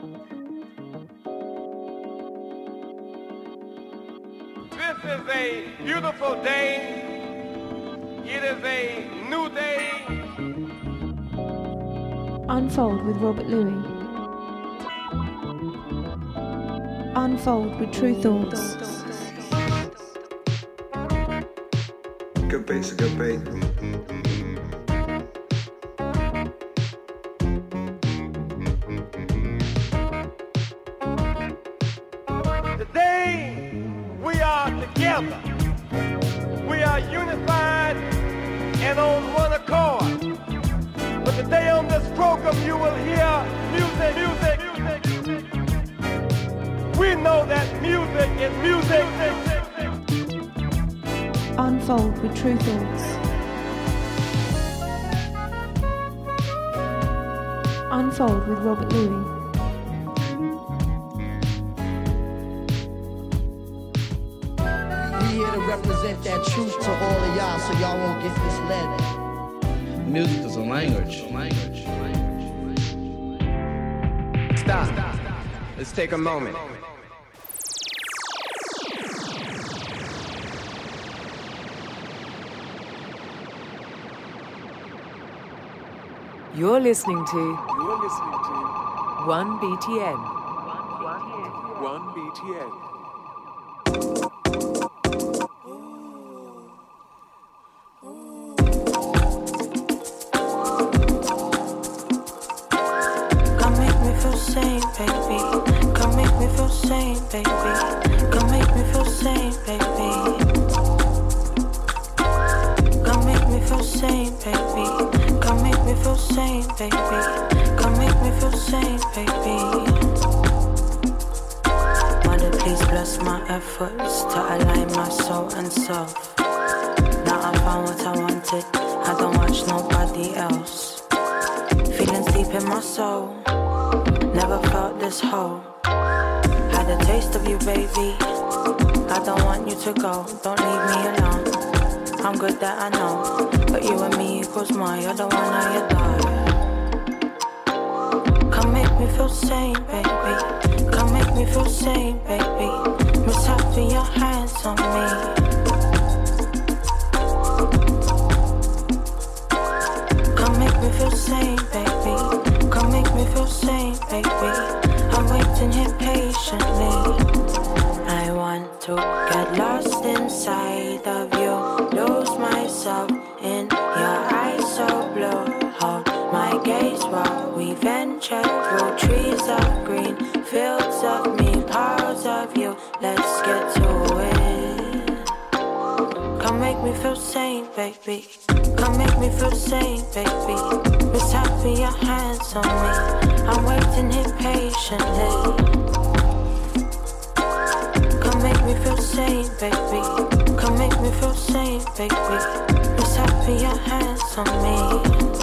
This is a beautiful day. It is a new day. Unfold with Robert Luis. Unfold with Tru Thoughts. Good beat's a good beat. Take a moment. You're listening to You're listening to 1BTN. 1BTN. Come make me feel sane. Come make me feel sane, baby. Come make me feel sane, baby. Come make me feel sane, baby. Come make me feel sane, baby. Come make me feel sane, baby. Mother, please bless my efforts to align my soul and self. Now I found what I wanted. I don't watch nobody else. Feelings deep in my soul. Never felt this whole. A taste of you, baby. I don't want you to go. Don't leave me alone. I'm good that I know. But you and me equals more. You're the one I adore. Come make me feel sane, baby. Come make me feel sane, baby. Miss happy your hands on me. Come make me feel sane, baby. Come make me feel sane, baby. Waiting here patiently. I want to get lost inside of you. Lose myself in your eyes so blue. Hold my gaze while we venture through trees of green, fields of me, parts of you. Let's get to it. Come make me feel sane, baby. Come make me feel sane, baby. Miss happy your hands on me. I'm waiting here patiently. Come make me feel sane, baby. Come make me feel sane, baby. Miss happy your hands on me.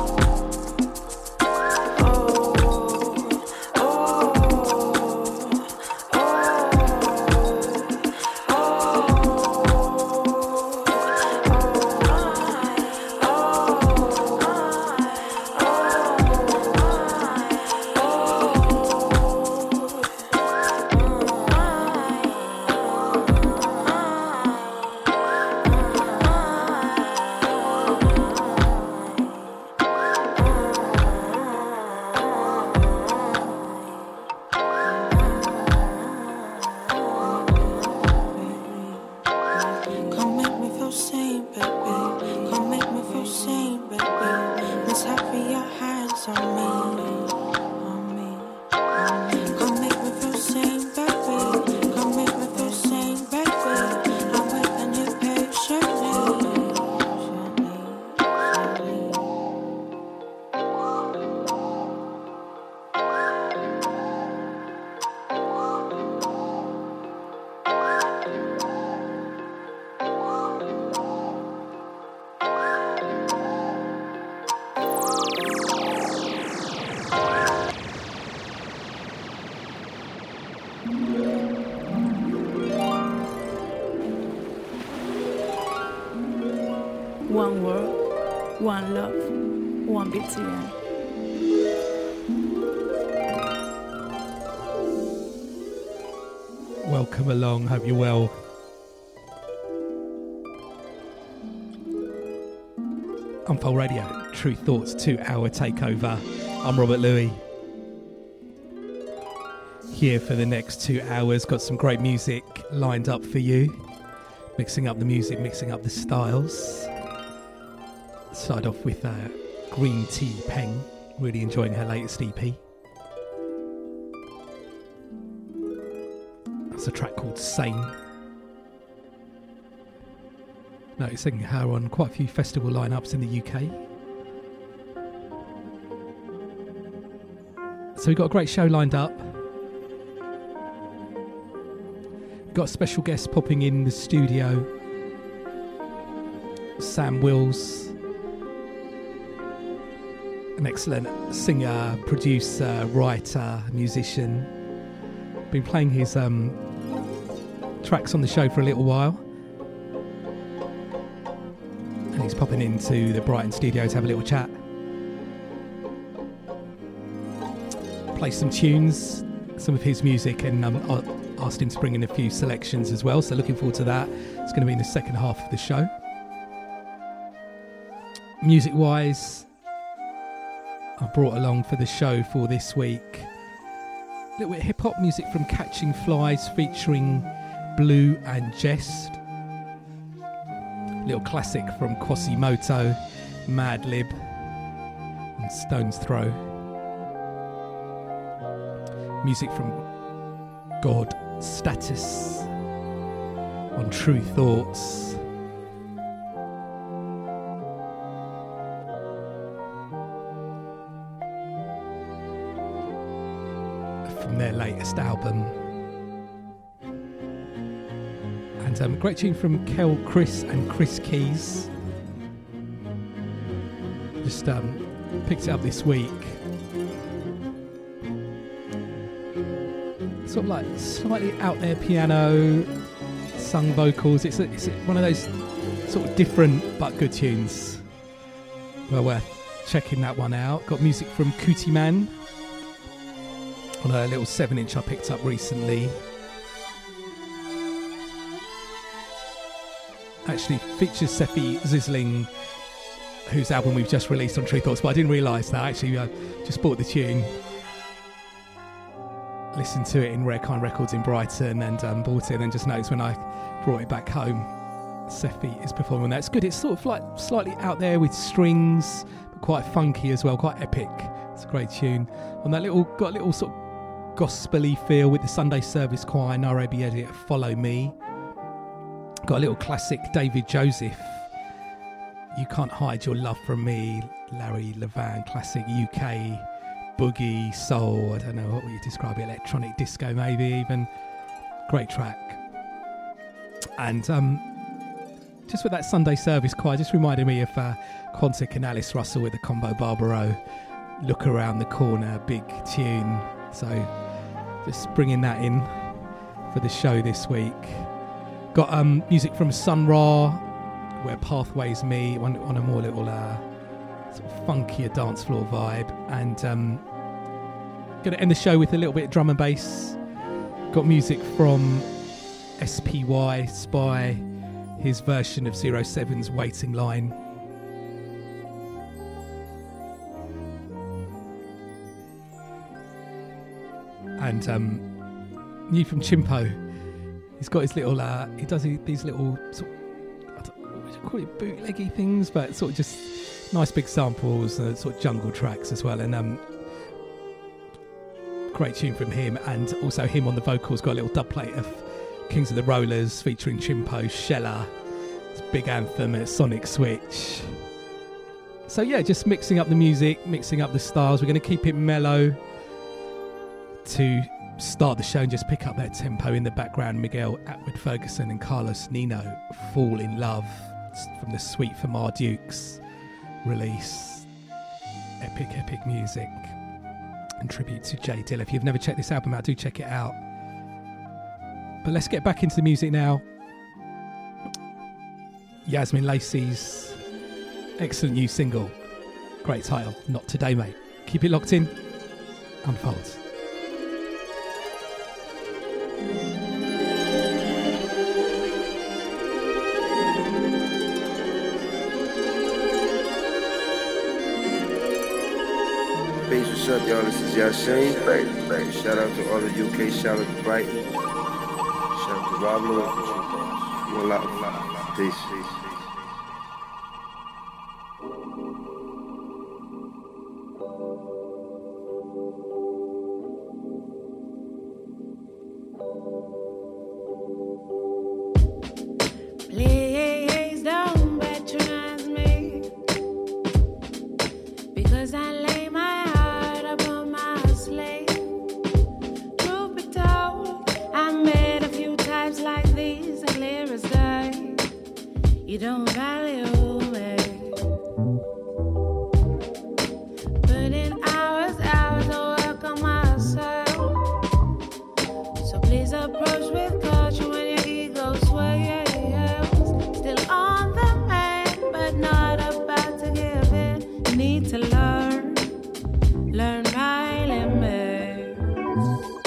Radio, Tru Thoughts, two hour takeover. I'm Robert Luis. Here for the next two hours, got some great music lined up for you. Mixing up the music, mixing up the styles. Start off with uh, Green Tea Peng, really enjoying her latest EP. That's a track called Sane. Noticing her on quite a few festival lineups in the UK. So we've got a great show lined up. We've got special guest popping in the studio. Sam Wills, an excellent singer, producer, writer, musician. Been playing his um, tracks on the show for a little while. And he's popping into the Brighton studio to have a little chat. Play some tunes, some of his music, and um, I asked him to bring in a few selections as well. So looking forward to that. It's going to be in the second half of the show. Music wise, I brought along for the show for this week a little bit hip hop music from Catching Flies featuring Blue and Jest. A Little classic from Quasimoto, Madlib, and Stones Throw. Music from God Status on Tru Thoughts. From their latest album. And um, great tune from Kel Chris and Chris Keys. Just um, picked it up this week. Sort of like slightly out there piano, sung vocals. It's, a, it's a, one of those sort of different but good tunes. Well worth checking that one out. Got music from Kutiman on a little 7 inch I picked up recently. Actually features Sefi Zisling, whose album we've just released on Tru Thoughts, but I didn't realise that. Actually, I just bought the tune, listened to it in Rarekind Records in Brighton, and um, bought it, and then just noticed when I brought it back home, Sefi is performing that. It's good. It's sort of like slightly out there with strings, but quite funky as well, quite epic. It's a great tune. On that little, got a little sort of gospely feel with the Sunday Service Choir, Nairobi edit, Follow Me. Got a little classic David Joseph. You Can't Hide Your Love From Me, Larry Levan, classic UK boogie, soul, I don't know what you describe electronic disco maybe even. Great track. And um, just with that Sunday service choir, just reminded me of uh, Quantic and Alice Russell with the combo Barbaro. Look around the corner, big tune. So just bringing that in for the show this week. Got um, music from Sun Ra, where Pathways meet, on, on a more little uh, sort of funkier dance floor vibe. And um, going to end the show with a little bit of drum and bass. Got music from SPY, Spy, his version of Zero Seven's Waiting Line. And um, new from Chimpo, he's got his little, uh, he does these little sort of, I don't, call it, bootleggy things, but sort of just nice big samples, uh, sort of jungle tracks as well. And um, great tune from him, and also him on the vocals. Got a little dub plate of Kings of the Rollers featuring Chimpo, Shella. It's big anthem at Sonic Switch. So yeah, just mixing up the music, mixing up the styles. We're going to keep it mellow to start the show and just pick up that tempo in the background. Miguel Atwood Ferguson and Carlos Nino fall in love from the Suite for Ma Dukes release. Epic, epic music and tribute to Jay Dill. If you've never checked this album out, do check it out. But let's get back into the music now. Yasmin Lacey's excellent new single. Great title, Not Today, Mate. Keep it locked in. Unfolds. What's up, y'all? This is baby. Shout out to all the UK. Shout out to Brighton. Shout out to Rob Luis. Love. Peace. Peace. hiatus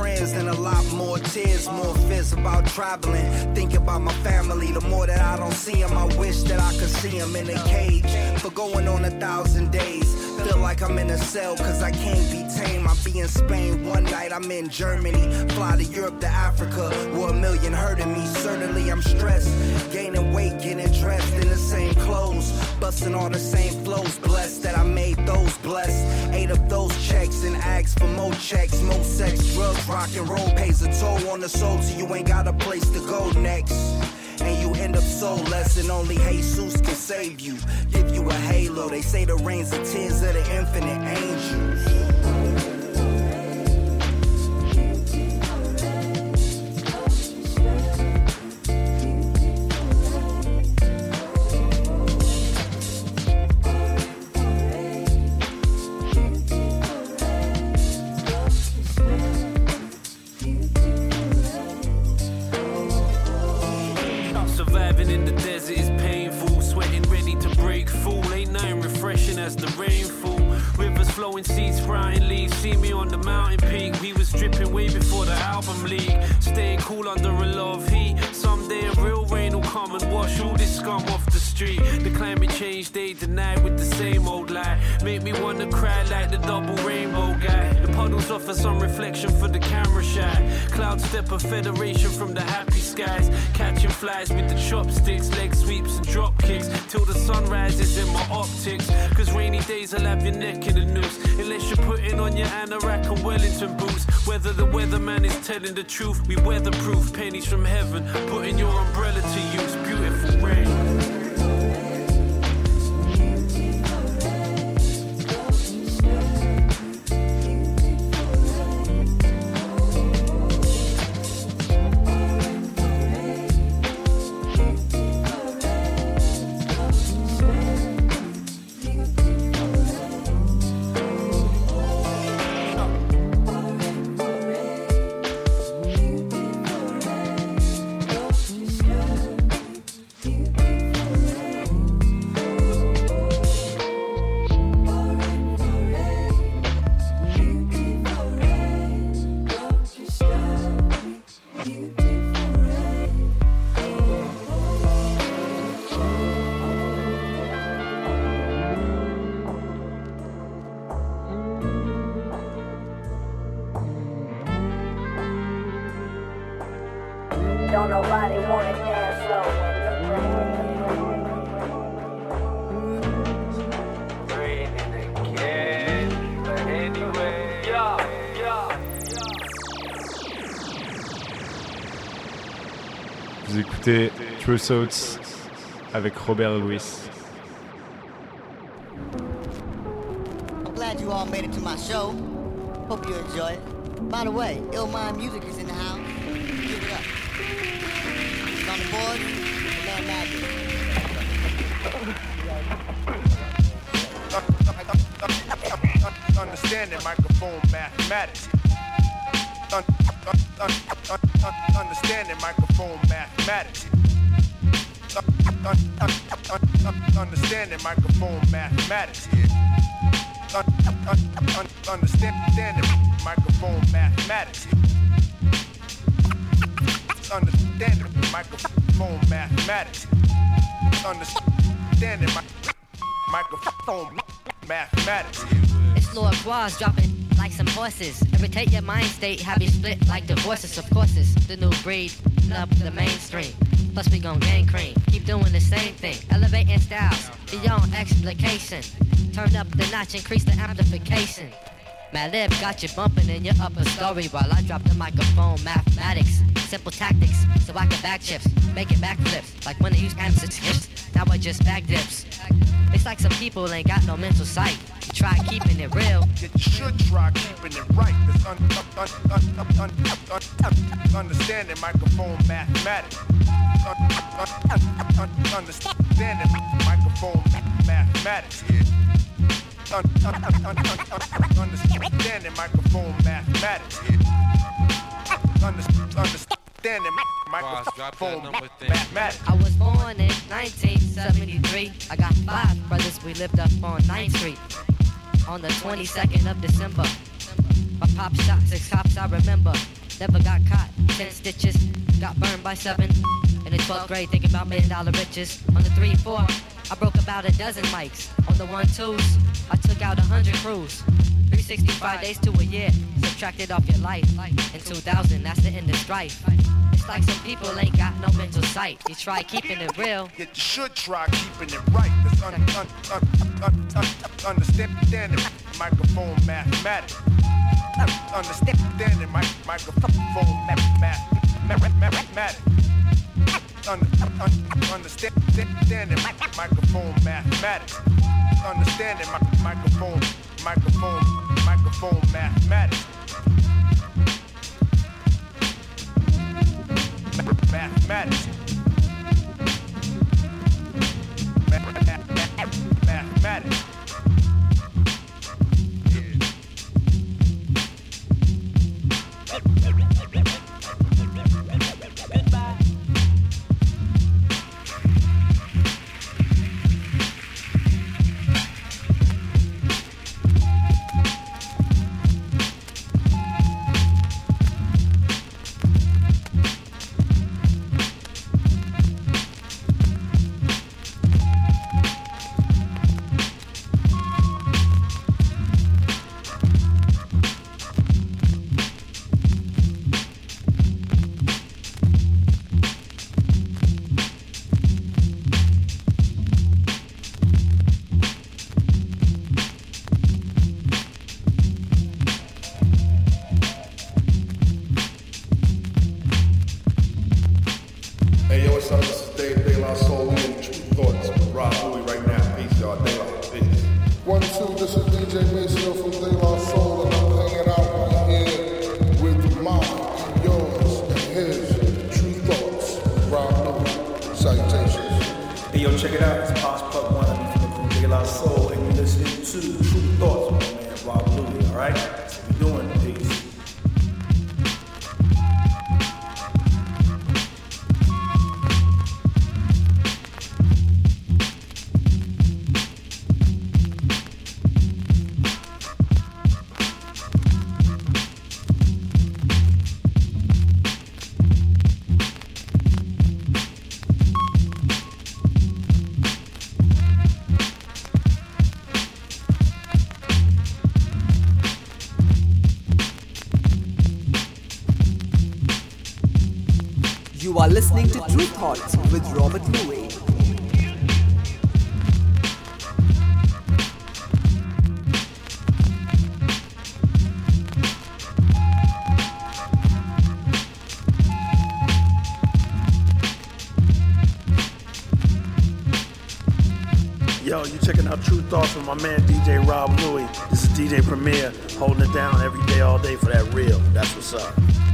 Luis. traveling. Think about my family. The more that I don't see them, I wish that I could see them in a cage. For going on a thousand days. Feel like I'm in a cell cause I can't be tame. I'll be in Spain one night, I'm in Germany. Fly to Europe to Africa, where a million hurting me. Certainly I'm stressed. Gaining weight, getting dressed in the same clothes. Busting all the same flows. Blessed that I made those blessed. Eight of those checks and asked for more checks. More sex, drugs, rock and roll pays a toll on the soul till you ain't got a place to go next and you end up soulless and only Jesus can save you. Give you a halo. They say the rains of tears of the infinite angels truth, we weatherproof pennies from heaven. Putting True avec Robert Luis. I'm glad you all made it to my show. Hope you enjoy it. By the way, Ill Mind Music Your mind state, have you split like divorces. Of courses. the new breed, up the mainstream. Plus, we gon' gain cream. Keep doing the same thing, elevating styles beyond explication. Turn up the notch, increase the amplification. Madlib got you bumping in your upper story while I drop the microphone. Mathematics, simple tactics, so I can back chips, make it backflips like when they use amps Now I just back dips. It's like some people ain't got no mental sight. Try keeping it real. You should try keeping it right. Cause un- un- un- understanding microphone mathematics. Understanding microphone mathematics. Understanding microphone mathematics. Understanding microphone mathematics. I was born in 1973. I got five brothers. We lived up on 9th Street on the 22nd of December. My pop shot six cops I remember. Never got caught. Ten stitches. Got burned by seven. In the 12th grade, thinking about million dollar riches. On the 3 4, I broke about a dozen mics. On the 1 2s, I took out a hundred crews. 365 days to a year, subtracted off your life. In 2000, that's the end of strife. It's like some people ain't got no mental sight. You try keeping it real. Yeah, you should try keeping it right. That's un- un- un- un- un- understanding microphone mathematics. Understanding my microphone mathematics. Understanding microphone mathematics. Understanding my microphone, microphone, microphone mathematics. Mathematics. Mathematics. Listening to Tru Thoughts with Robert Luis. Yo, you checking out Tru Thoughts with my man DJ Rob Luis. This is DJ Premier, holding it down every day, all day for that real. That's what's up.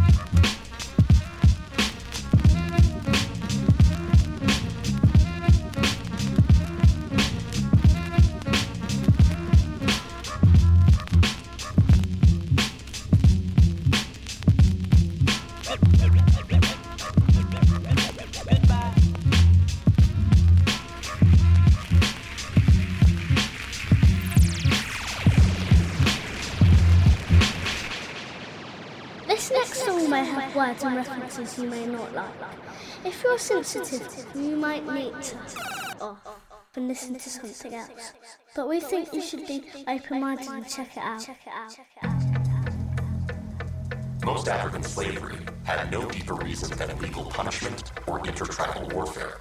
And references you may not like. If you're sensitive, you might need to off and listen to something else. But we think you should be open-minded and check it out. Most African slavery had no deeper reason than legal punishment or intertribal warfare.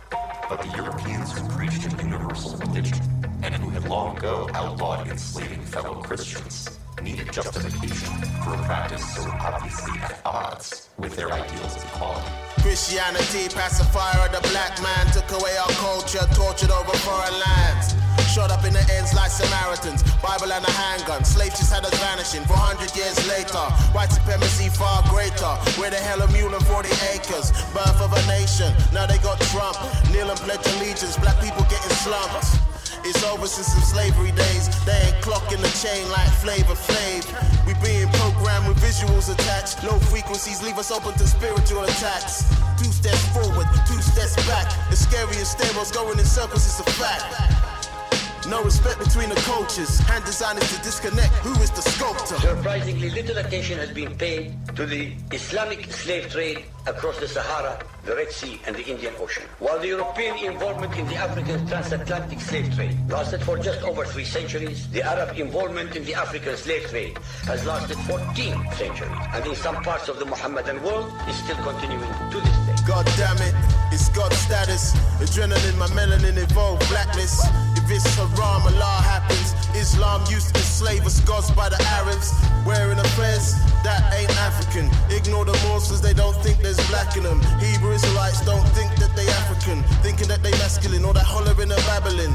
But the Europeans who preached a universal religion and who had long ago outlawed enslaving fellow Christians needed justification for a practice so obviously at odds with their ideals of equality. Christianity, pacifier of the black man, took away our culture, tortured over foreign lands. Shot up in the ends like Samaritans, Bible and a handgun. Slaves just had us vanishing 400 years later. White supremacy far greater. Where the hell are mule and 40 acres? Birth of a nation, now they got Trump. Kneel and pledge allegiance, black people getting slumped. It's over since the slavery days. They ain't clocking the chain like Flavor Flav. We being programmed with visuals attached. Low frequencies leave us open to spiritual attacks. Two steps forward, two steps back. The scariest stairwells going in circles is a fact. No respect between the cultures. Hand designers to disconnect. Who is the sculptor? Surprisingly little attention has been paid to the Islamic slave trade across the Sahara, the Red Sea, and the Indian Ocean. While the European involvement in the African transatlantic slave trade lasted for just over three centuries, the Arab involvement in the African slave trade has lasted 14 centuries, and in some parts of the Mohammedan world is still continuing to this day. God damn it, it's God status. Adrenaline, my melanin evolved blackness. If it's haram, Allah happens. Islam used to enslave us gods by the Arabs. Wearing a fez, that ain't African. Ignore the Moors they don't think there's black in them. Hebrew Israelites don't think that they African. Thinking that they masculine or that hollering and babbling.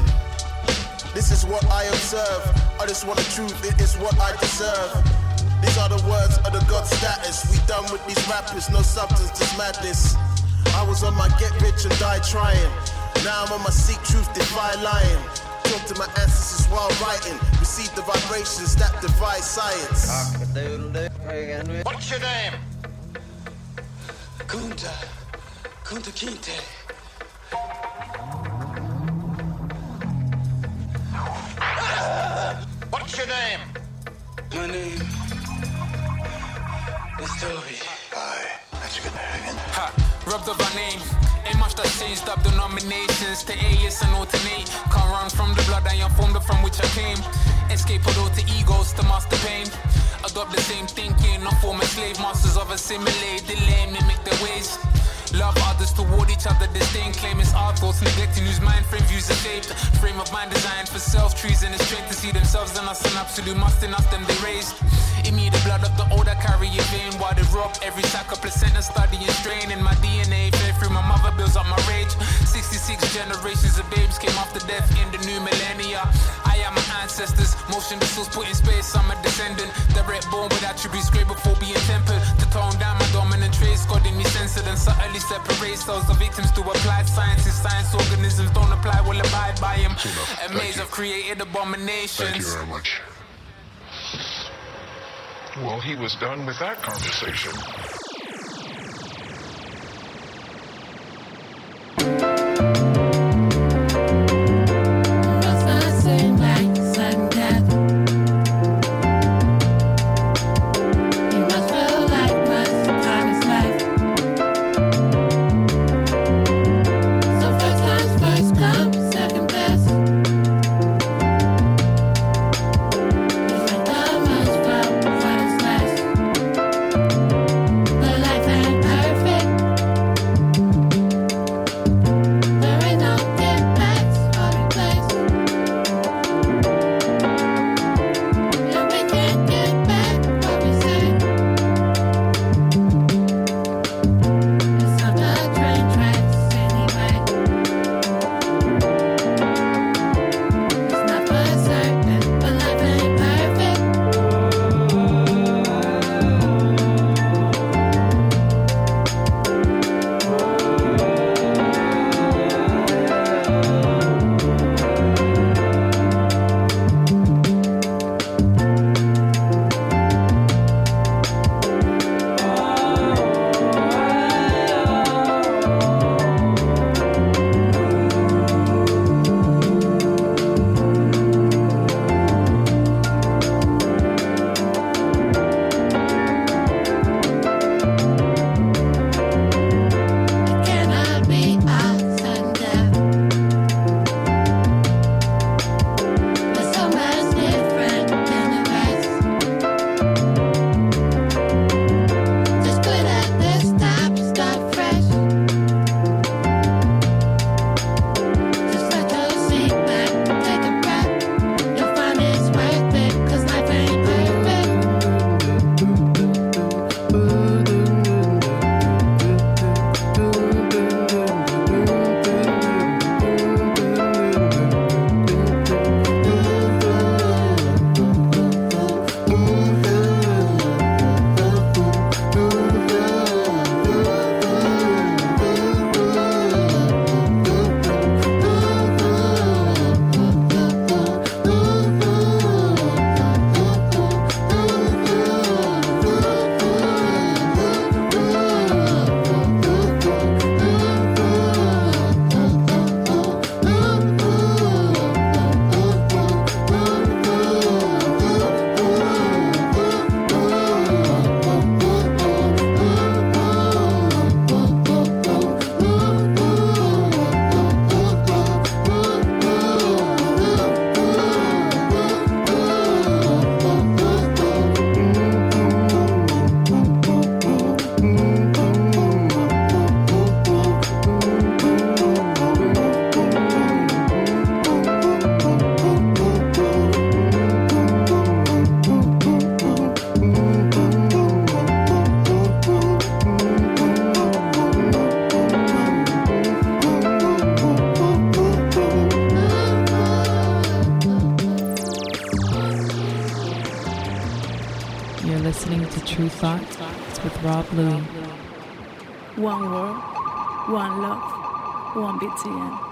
This is what I observe. I just want the truth, it is what I deserve. These are the words of the God status. We done with these rappers, no substance, just madness. I was on my get rich and die trying. Now I'm on my seek truth, defy lying. Talk to my ancestors while writing. Receive the vibrations that defy science. What's your name? Kunta. Kunta Kinte. What's your name? My name is Toby. Aye, that's a good name. Ha, rubbed up our name. Ain't much that's changed up denominations to alias and alternate. Can't run from the blood I am formed from which I came. Escape all to egos to master pain. Adopt the same thinking, not former slave masters of assimilate, delay, mimic their ways. Love others toward each other, disdain, claim it's our thoughts, neglecting whose mind frame views are shaped. Frame of mind designed for self treason is strength to see themselves and us an absolute must us, them they raised. In me, the blood of the old I carry in while they rock every sack of placenta, studying strain in my DNA, fed through my mother builds up my rage. 66 generations of babes came after death in the new millennia. Am my ancestors, motion the souls put in space. I'm a descendant, direct born with attributes great before being tempered. To tone down my dominant traits, God in me censored and subtly separate cells of victims to applied sciences. Science organisms don't apply, will abide by them. A maze of created abominations. Thank you very much. Well, he was done with that conversation. Tru Thought. With Rob Luis. One world, one love, one BTN.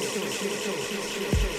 しろしろしろしろ。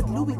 but Luis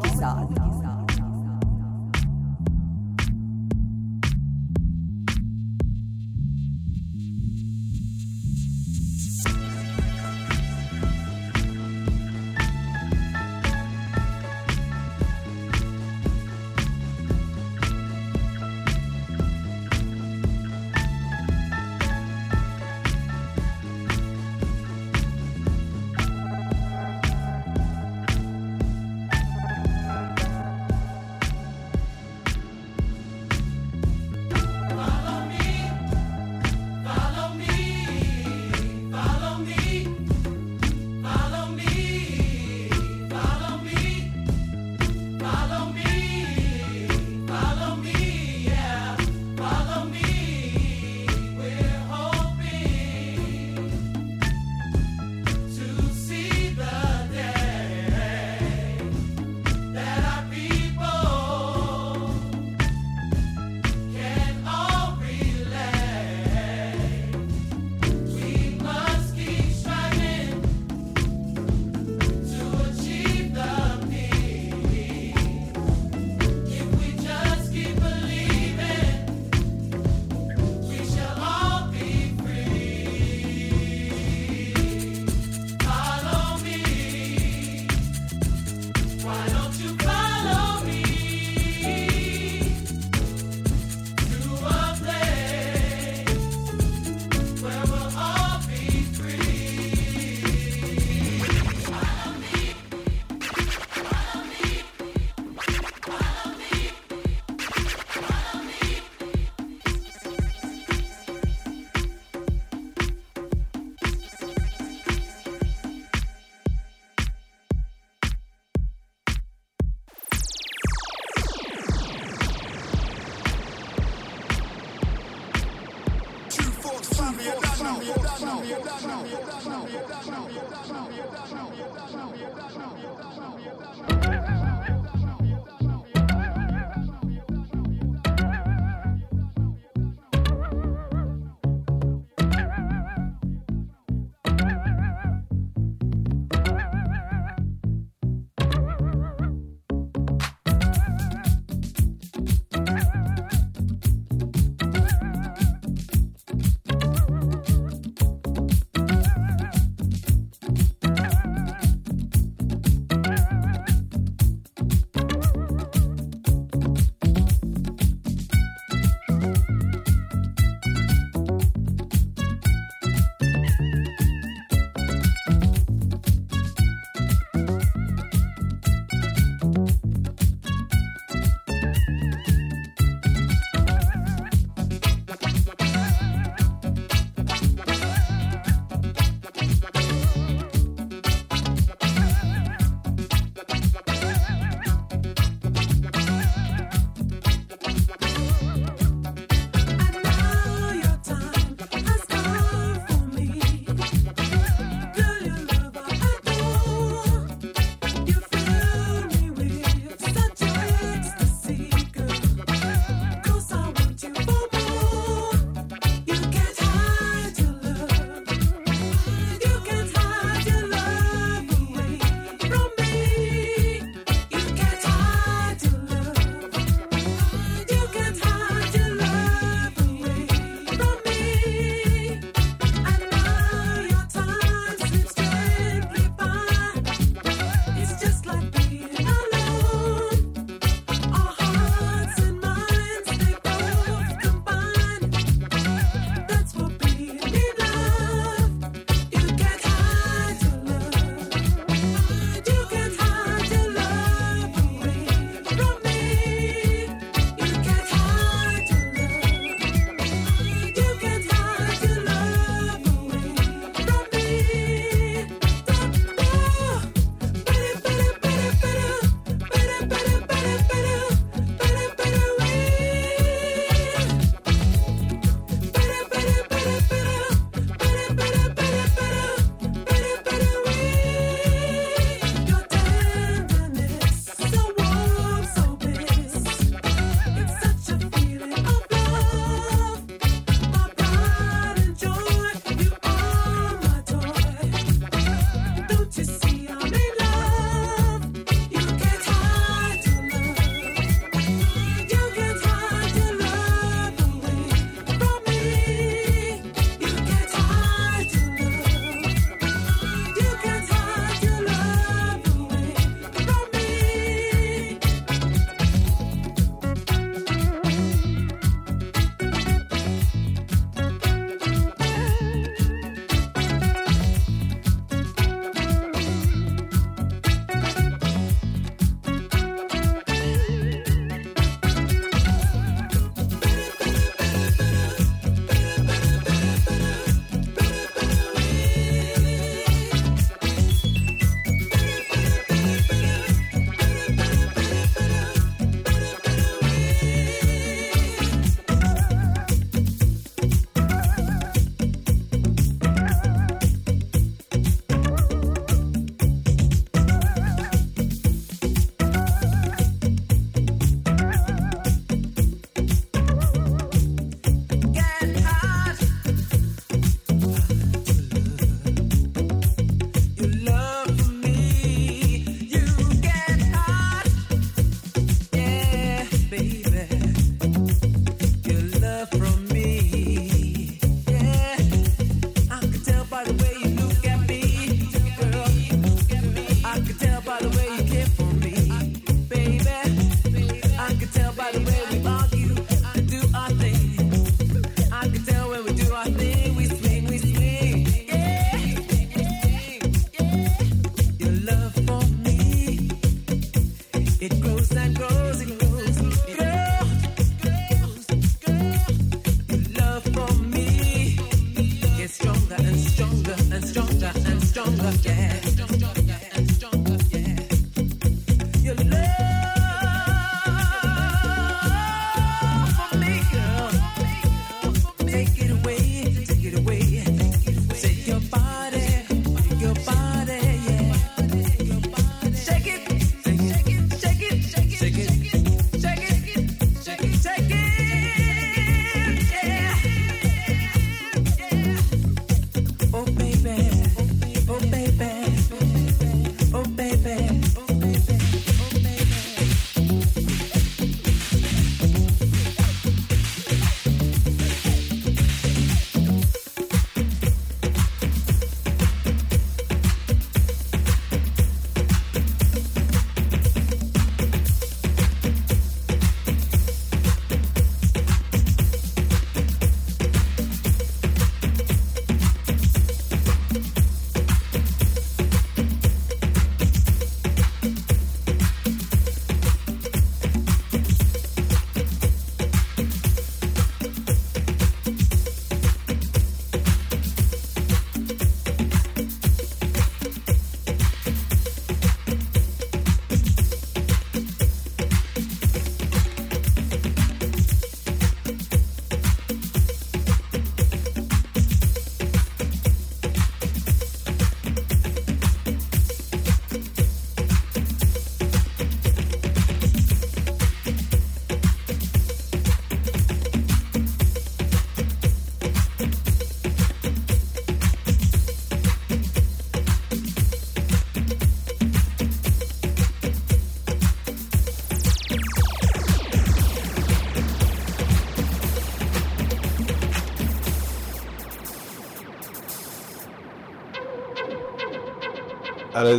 Take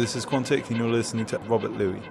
this is Quantic, and you're listening to Robert Luis.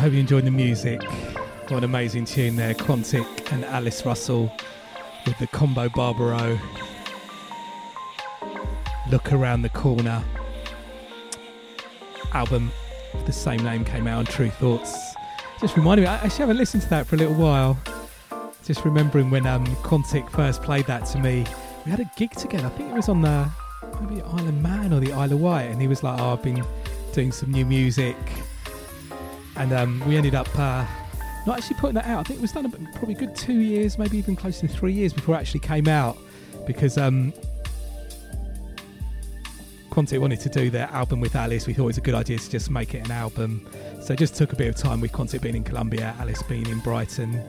Hope you enjoyed the music. What an amazing tune there, Quantic and Alice Russell with the combo Barbaro. Look around the corner. Album of the same name came out on Tru Thoughts. Just reminded me, I actually haven't listened to that for a little while. Just remembering when um, Quantic first played that to me. We had a gig together. I think it was on the maybe Isle of Man or the Isle of Wight, and he was like, "Oh, I've been doing some new music," and um, we ended up uh, not actually putting that out. I think it was done probably good two years, maybe even close to three years before it actually came out, because um, wanted to do their album with Alice. We thought it was a good idea to just make it an album, so it just took a bit of time with Quantic being in Colombia, Alice being in Brighton,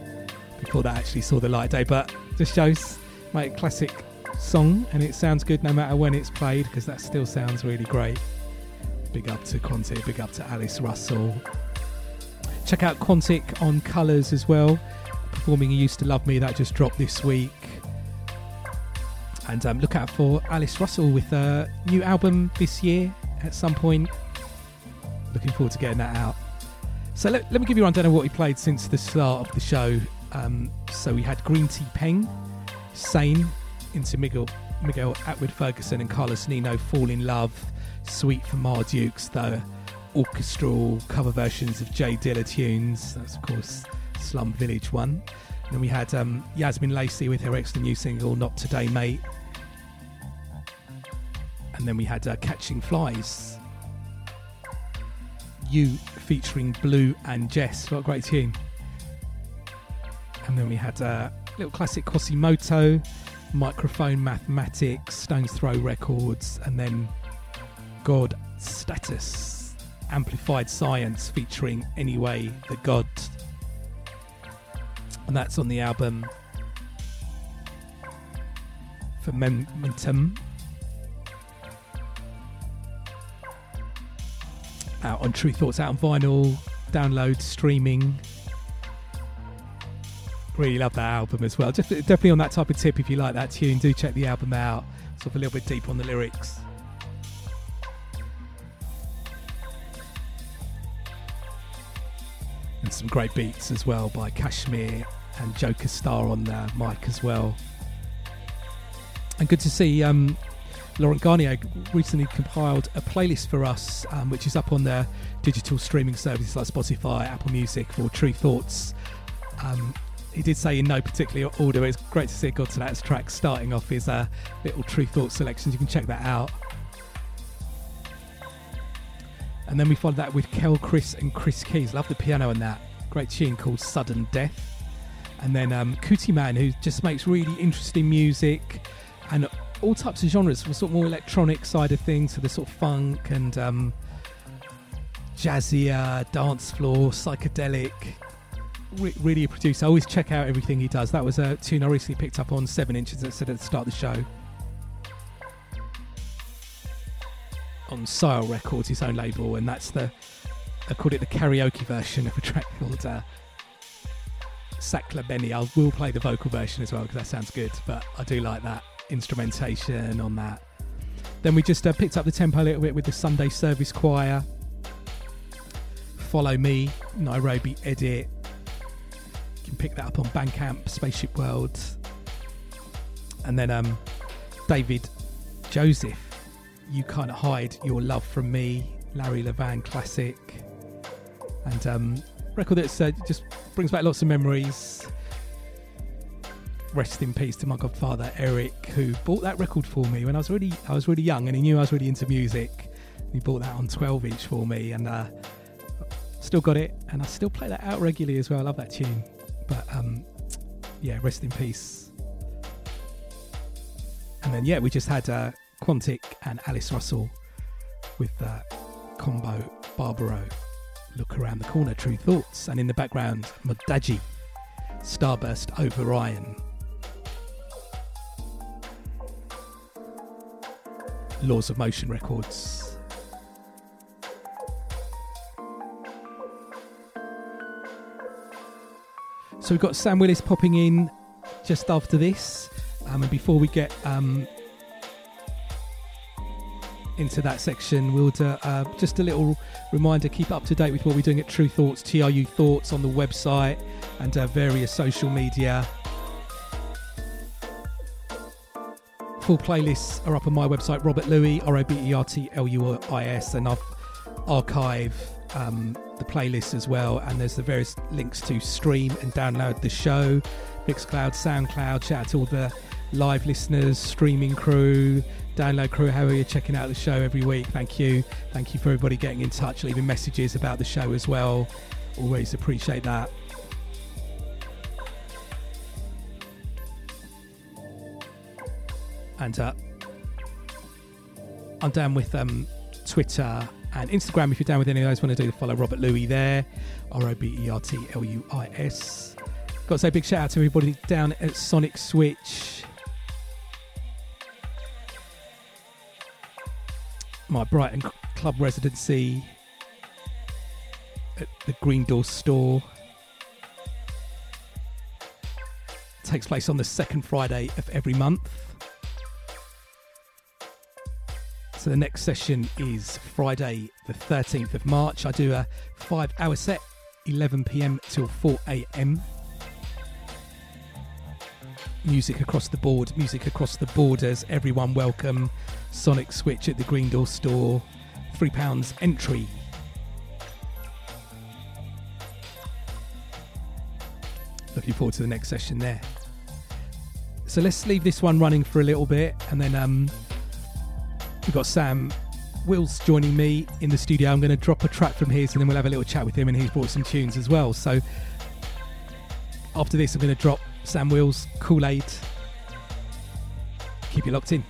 before that actually saw the light day. But just shows my classic song, and it sounds good no matter when it's played because that still sounds really great. Big up to Quantic, big up to Alice Russell. Check out Quantic on Colours as well, performing You Used to Love Me, that just dropped this week. And um, look out for Alice Russell with a new album this year at some point. Looking forward to getting that out. So let, let me give you a rundown of what we played since the start of the show. Um, so we had Green Tea Peng, Sane, into Miguel, Miguel Atwood Ferguson and Carlos Nino, Fall in Love, Suite for Ma Dukes, the orchestral cover versions of J Dilla tunes. That's, of course, Slum Village one. And then we had um, Yasmin Lacey with her excellent new single, Not Today, Mate. And then we had uh, Catching Flies. You featuring Blue and Jess. What a great tune. And then we had a uh, little classic Quasimoto, Microphone Mathematics, Stones Throw Records, and then God Status, Amplified Science featuring Anyway the God. And that's on the album for Momentum. Out on Tru Thoughts, out on vinyl, download, streaming. Really love that album as well. Definitely on that type of tip. If you like that tune, do check the album out. Sort of a little bit deep on the lyrics. And some great beats as well by Kashmir and Joker Star on the mic as well. And good to see um, Laurent Garnier recently compiled a playlist for us, um, which is up on the digital streaming services like Spotify, Apple Music, for Tru Thoughts. Um, he did say in no particular order. It's great to see a God to That's track starting off his uh, little Tru Thoughts selections. You can check that out. And then we followed that with Kel Chris and Chris Keys. Love the piano in that. Great tune called Sudden Death. And then um, Man, who just makes really interesting music and all types of genres, for sort of more electronic side of things, so the sort of funk and um, jazzier, dance floor, psychedelic, re- really a producer. I always check out everything he does. That was a tune I recently picked up on Seven Inches. That said at the start of the show. On Sile Records, his own label, and that's the I called it the karaoke version of a track called uh, Benny. I will play the vocal version as well because that sounds good, but I do like that instrumentation on that. Then we just uh, picked up the tempo a little bit with the Sunday Service Choir. Follow Me, Nairobi Edit, You can pick that up on Bandcamp, Spaceship World. And then um, David Joseph, You Can't Hide Your Love From Me, Larry Levan classic. And um, record that uh, just brings back lots of memories. Rest in peace to my godfather Eric, who bought that record for me when I was really I was really young, and he knew I was really into music. He bought that on 12 inch for me, and uh, still got it, and I still play that out regularly as well. I love that tune. But um, yeah, rest in peace. And then yeah, we just had uh, Quantic and Alice Russell with uh, combo Barbaro. Look around the corner, Tru Thoughts, and in the background, Muddaji, Starburst over Iron. Laws of Motion Records. So we've got Sam Willis popping in just after this. Um, and before we get um, into that section, we'll do, uh, just a little reminder keep up to date with what we're doing at Tru Thoughts, TRU Thoughts on the website and uh, various social media. Full playlists are up on my website, Robert Luis, R O B E R T L U I S, and I've archive um, the playlist as well. And there's the various links to stream and download the show, Mixcloud, SoundCloud. Shout out to all the live listeners, streaming crew, download crew, however you're checking out the show every week. Thank you. Thank you for everybody getting in touch, leaving messages about the show as well. Always appreciate that. And uh, I'm down with um, Twitter and Instagram if you're down with any of those. Want to do the follow Robert Luis there, R O B E R T L U I S. Got to say big shout out to everybody down at Sonic Switch. My Brighton club residency at the Green Door store takes place on the second Friday of every month. So the next session is Friday, the 13th of March. I do a five hour set, 11 pm till 4 am. Music across the board, music across the borders, everyone welcome. Sonic Switch at the Green Door store, £3 entry. Looking forward to the next session there. So let's leave this one running for a little bit and then um, We've got Sam Wills joining me in the studio. I'm going to drop a track from his and then we'll have a little chat with him, and he's brought some tunes as well. So after this, I'm going to drop Sam Wills, Kool Aid. Keep you locked in.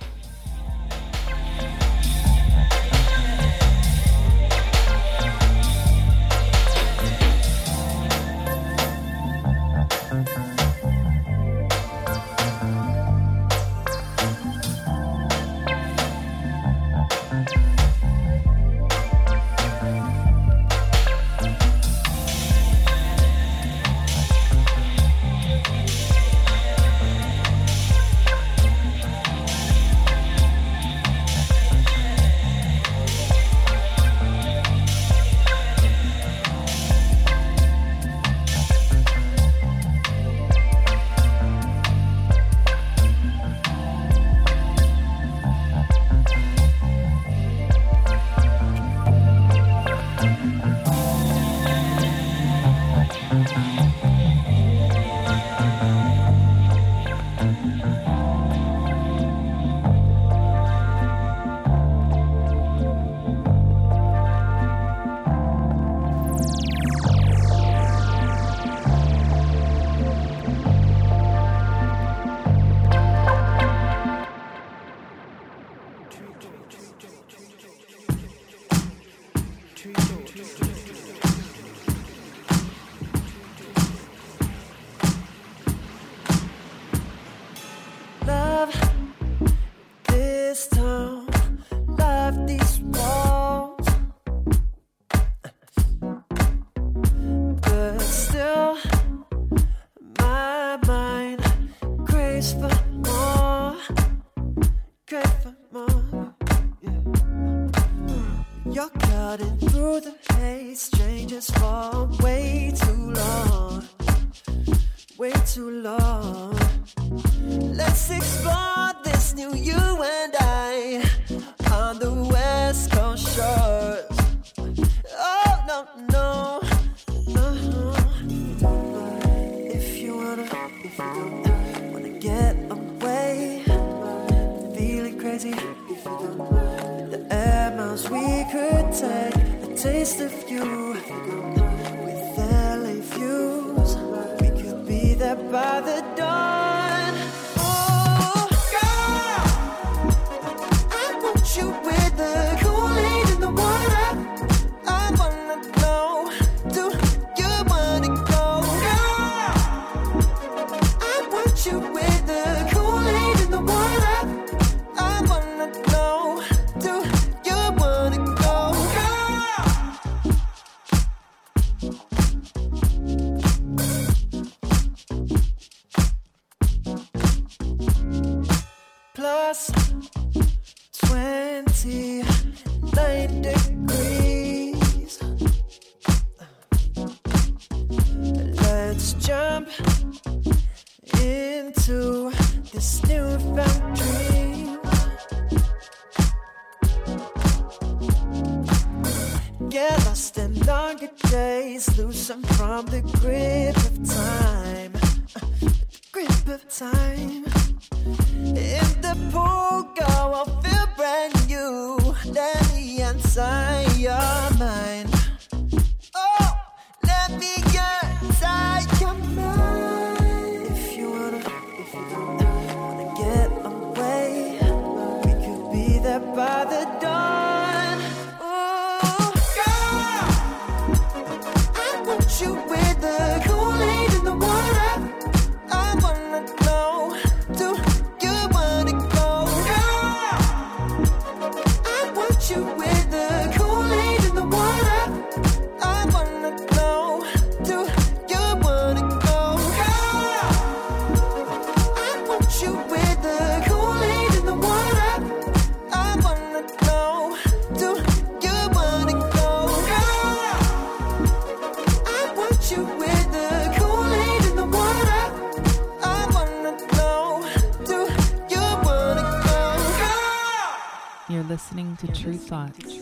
Thoughts.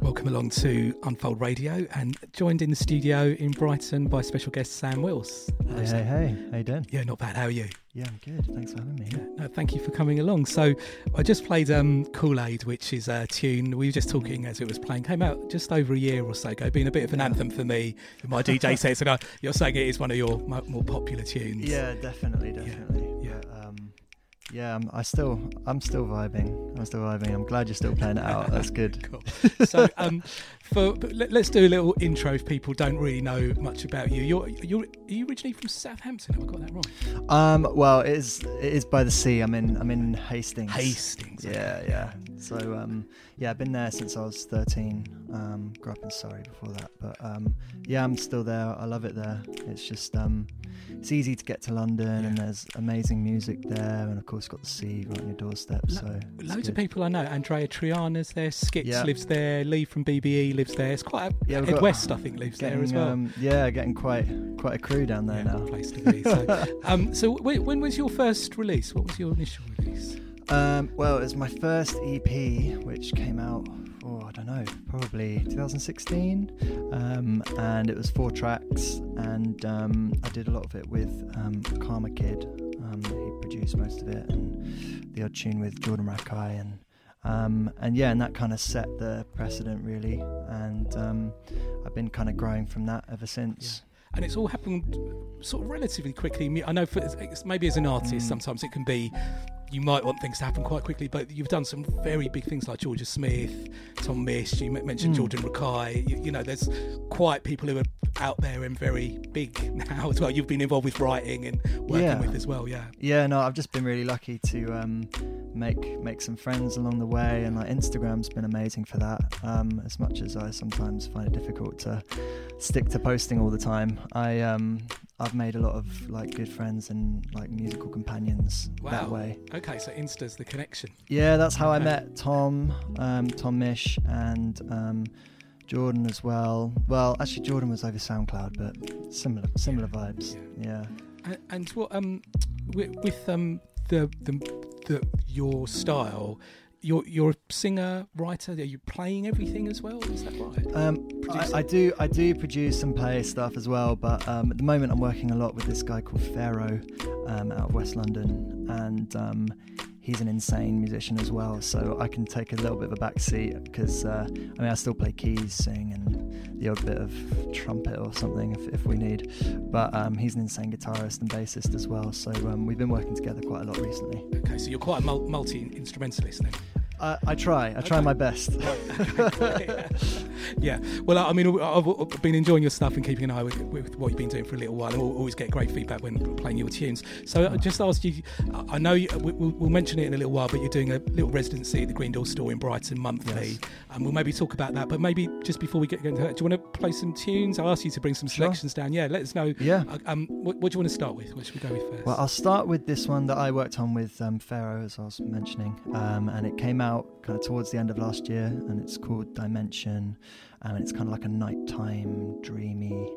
Welcome along to Unfold Radio and joined in the studio in Brighton by special guest Sam Wills. Hello, Hey, Sam. hey, hey, how you doing? Yeah, not bad. How are you? Yeah, I'm good. Thanks for having me. No, thank you for coming along. So, I just played um, Kool Aid, which is a tune we were just talking as it was playing. Came out just over a year or so ago, being a bit of an anthem for me. in My DJ sets. and I, you're saying it is one of your more popular tunes. Yeah, definitely, definitely. Yeah, but, yeah. I'm, I still, I'm still vibing. I'm still vibing. I'm glad you're still playing it out. That's good. cool. So, um, for let, us do a little intro if people don't really know much about you. You're, you're, are you originally from Southampton? Have I got that wrong? Um, well, it is, it is by the sea. I'm in, I'm in Hastings. Hastings. Yeah, yeah. So, um, yeah, I've been there since I was 13. Um, grew up in Surrey before that, but um, yeah, I'm still there. I love it there. It's just, um, it's easy to get to London, and there's amazing music there, and of course, got the sea right on your doorstep. So, it's Loads of people I know. Andreya Triana's there. Skits Yeah. lives there. Lee from BBE lives there. It's quite a, Yeah, Ed got- West, I think, lives there as well. Um, yeah, getting quite quite a crew down there now. place to be. So, um, so when, when was your first release? What was your initial release? Um, well, it was my first EP, which came out, oh, I don't know, probably 2016. Um, and it was four tracks, and um, I did a lot of it with um, Karma Kid. Um, he produced most of it, and the odd tune with Jordan Rakei. And, um, and yeah, and that kind of set the precedent, really. And um, I've been kind of growing from that ever since. And it's all happened sort of relatively quickly. I know for it's maybe as an artist, Mm. sometimes it can be you might want things to happen quite quickly, but you've done some very big things like Jorja Smith, Tom Misch. You mentioned Mm. Jordan Rakei. You, you know, there's quite people who are out there and very big now as well. You've been involved with writing and working Yeah. with as well. Yeah. Yeah, no, I've just been really lucky to um, make make some friends along the way, and like Instagram's been amazing for that. Um, as much as I sometimes find it difficult to stick to posting all the time, I um, I've made a lot of like good friends and like musical companions Wow. that way. Okay, so Insta's the connection. Yeah, that's how I met Tom, um, Tom Misch, and um, Jordan as well. Well, actually, Jordan was over SoundCloud, but similar similar vibes. Yeah. And, and what um with, with um the, the the your style, you're you're a singer writer. Are you playing everything as well? Is that right? Um, I, I do I do produce and play stuff as well, but um, at the moment I'm working a lot with this guy called Pharaoh um, out of West London, and um, he's an insane musician as well. So I can take a little bit of a back seat because uh, I mean I still play keys, sing, and the odd bit of trumpet or something if, if we need. But um, he's an insane guitarist and bassist as well. So um, we've been working together quite a lot recently. Okay, so you're quite a multi instrumentalist then. I, I try. I try my best. yeah. Well, I mean, I've, been enjoying your stuff and keeping an eye with, with what you've been doing for a little while. And we'll always get great feedback when playing your tunes. So I just asked you. I know you, we- we'll, we'll mention it in a little while, but you're doing a little residency at the Green Door Store in Brighton monthly, Yes. and we'll maybe talk about that. But maybe just before we get into that, do you want to play some tunes? I'll ask you to bring some selections down. Yeah, let us know. Yeah. Uh, Um, what, what do you want to start with? What should we go with first? Well, I'll start with this one that I worked on with um, Pharaoh, as I was mentioning, um, and it came out kind of towards the end of last year, and it's called Dimension, and it's kind of like a nighttime, dreamy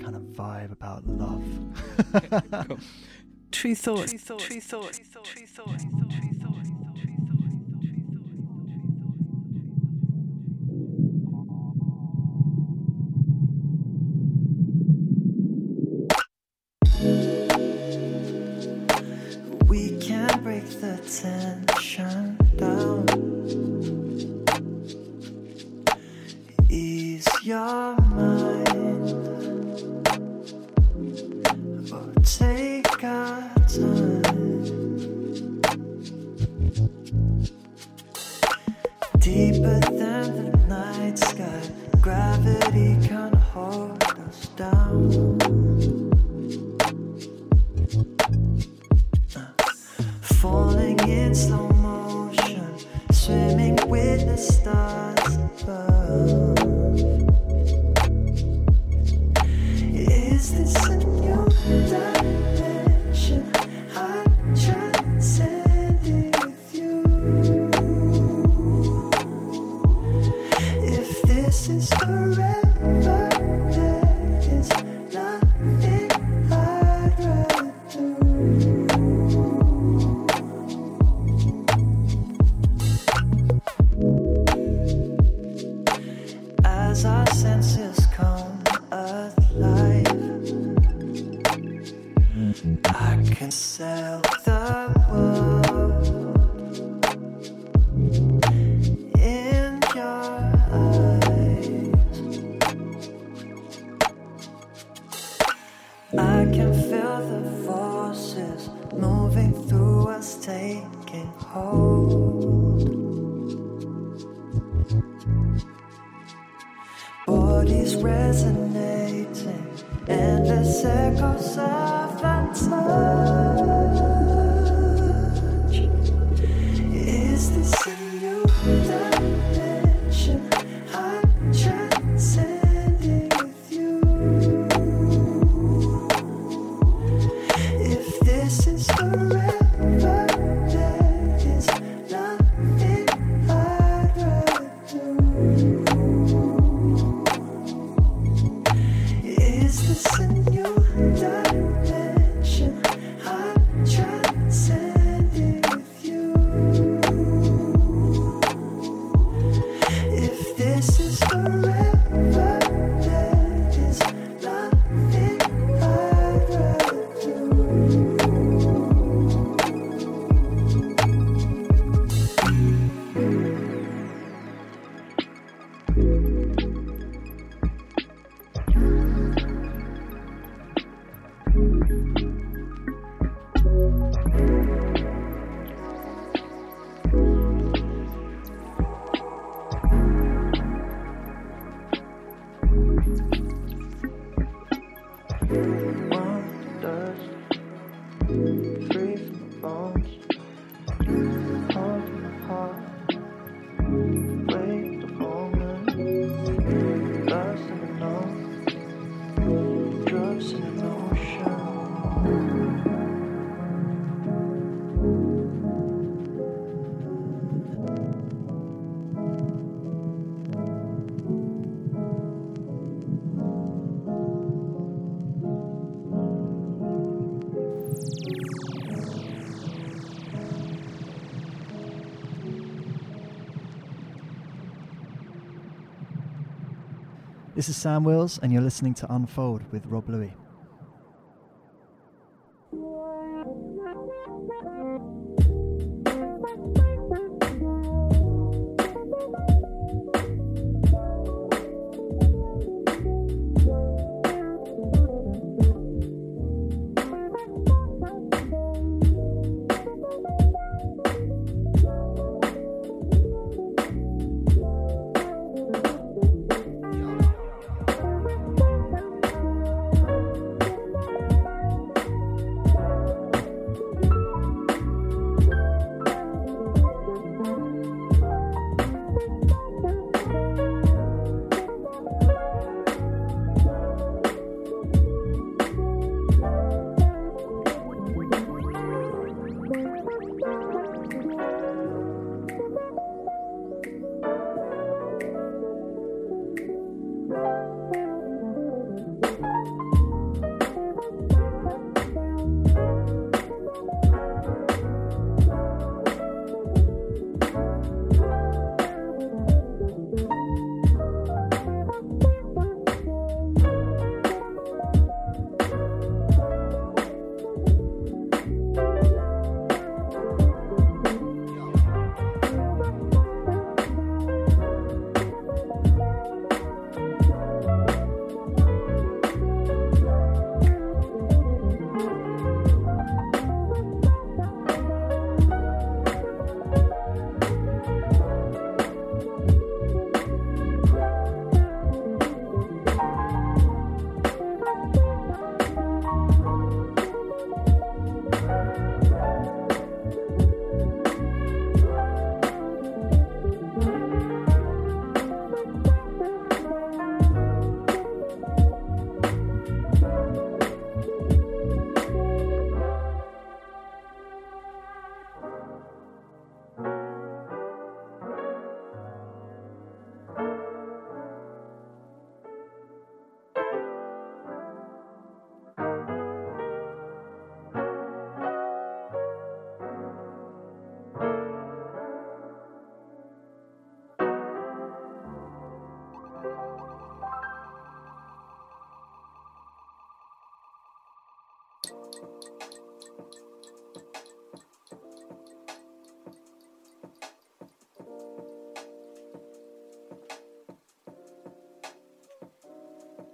kind of vibe about love. cool. Tru Thoughts. Tru Thoughts. Tru Thoughts. We can break the tension down. Is your This is Sam Wills, and you're listening to Unfold with Rob Luis.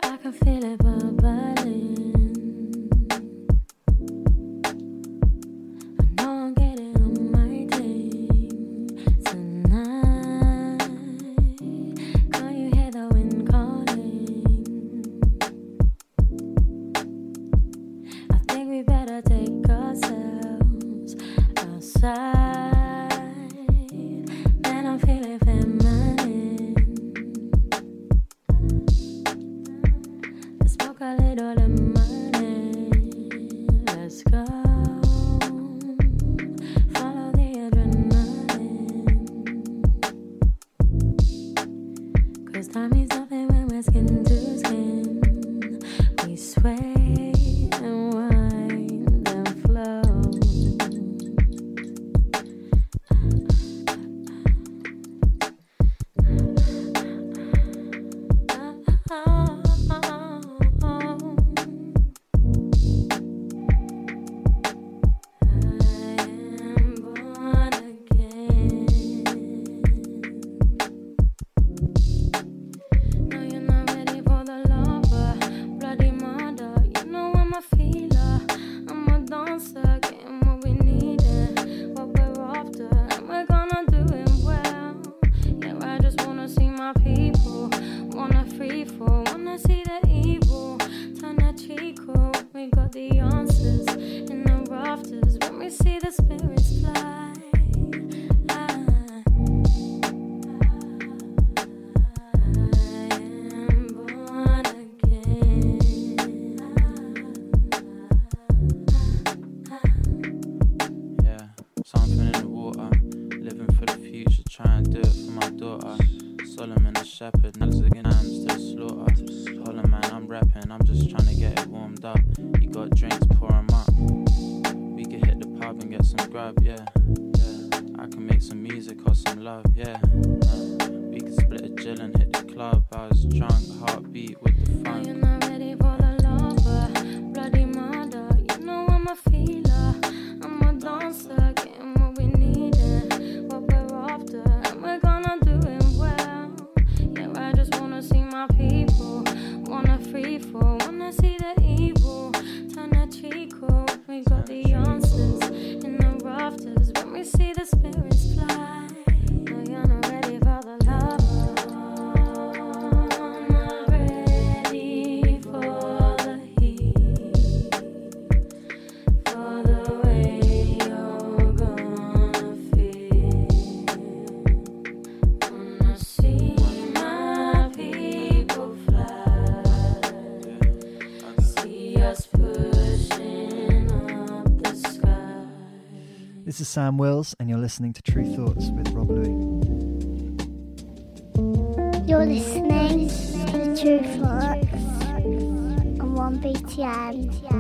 I can feel it, but. Sam Wills, and you're listening to Tru Thoughts with Rob Luis. You're listening to Tru Thoughts on 1BTN.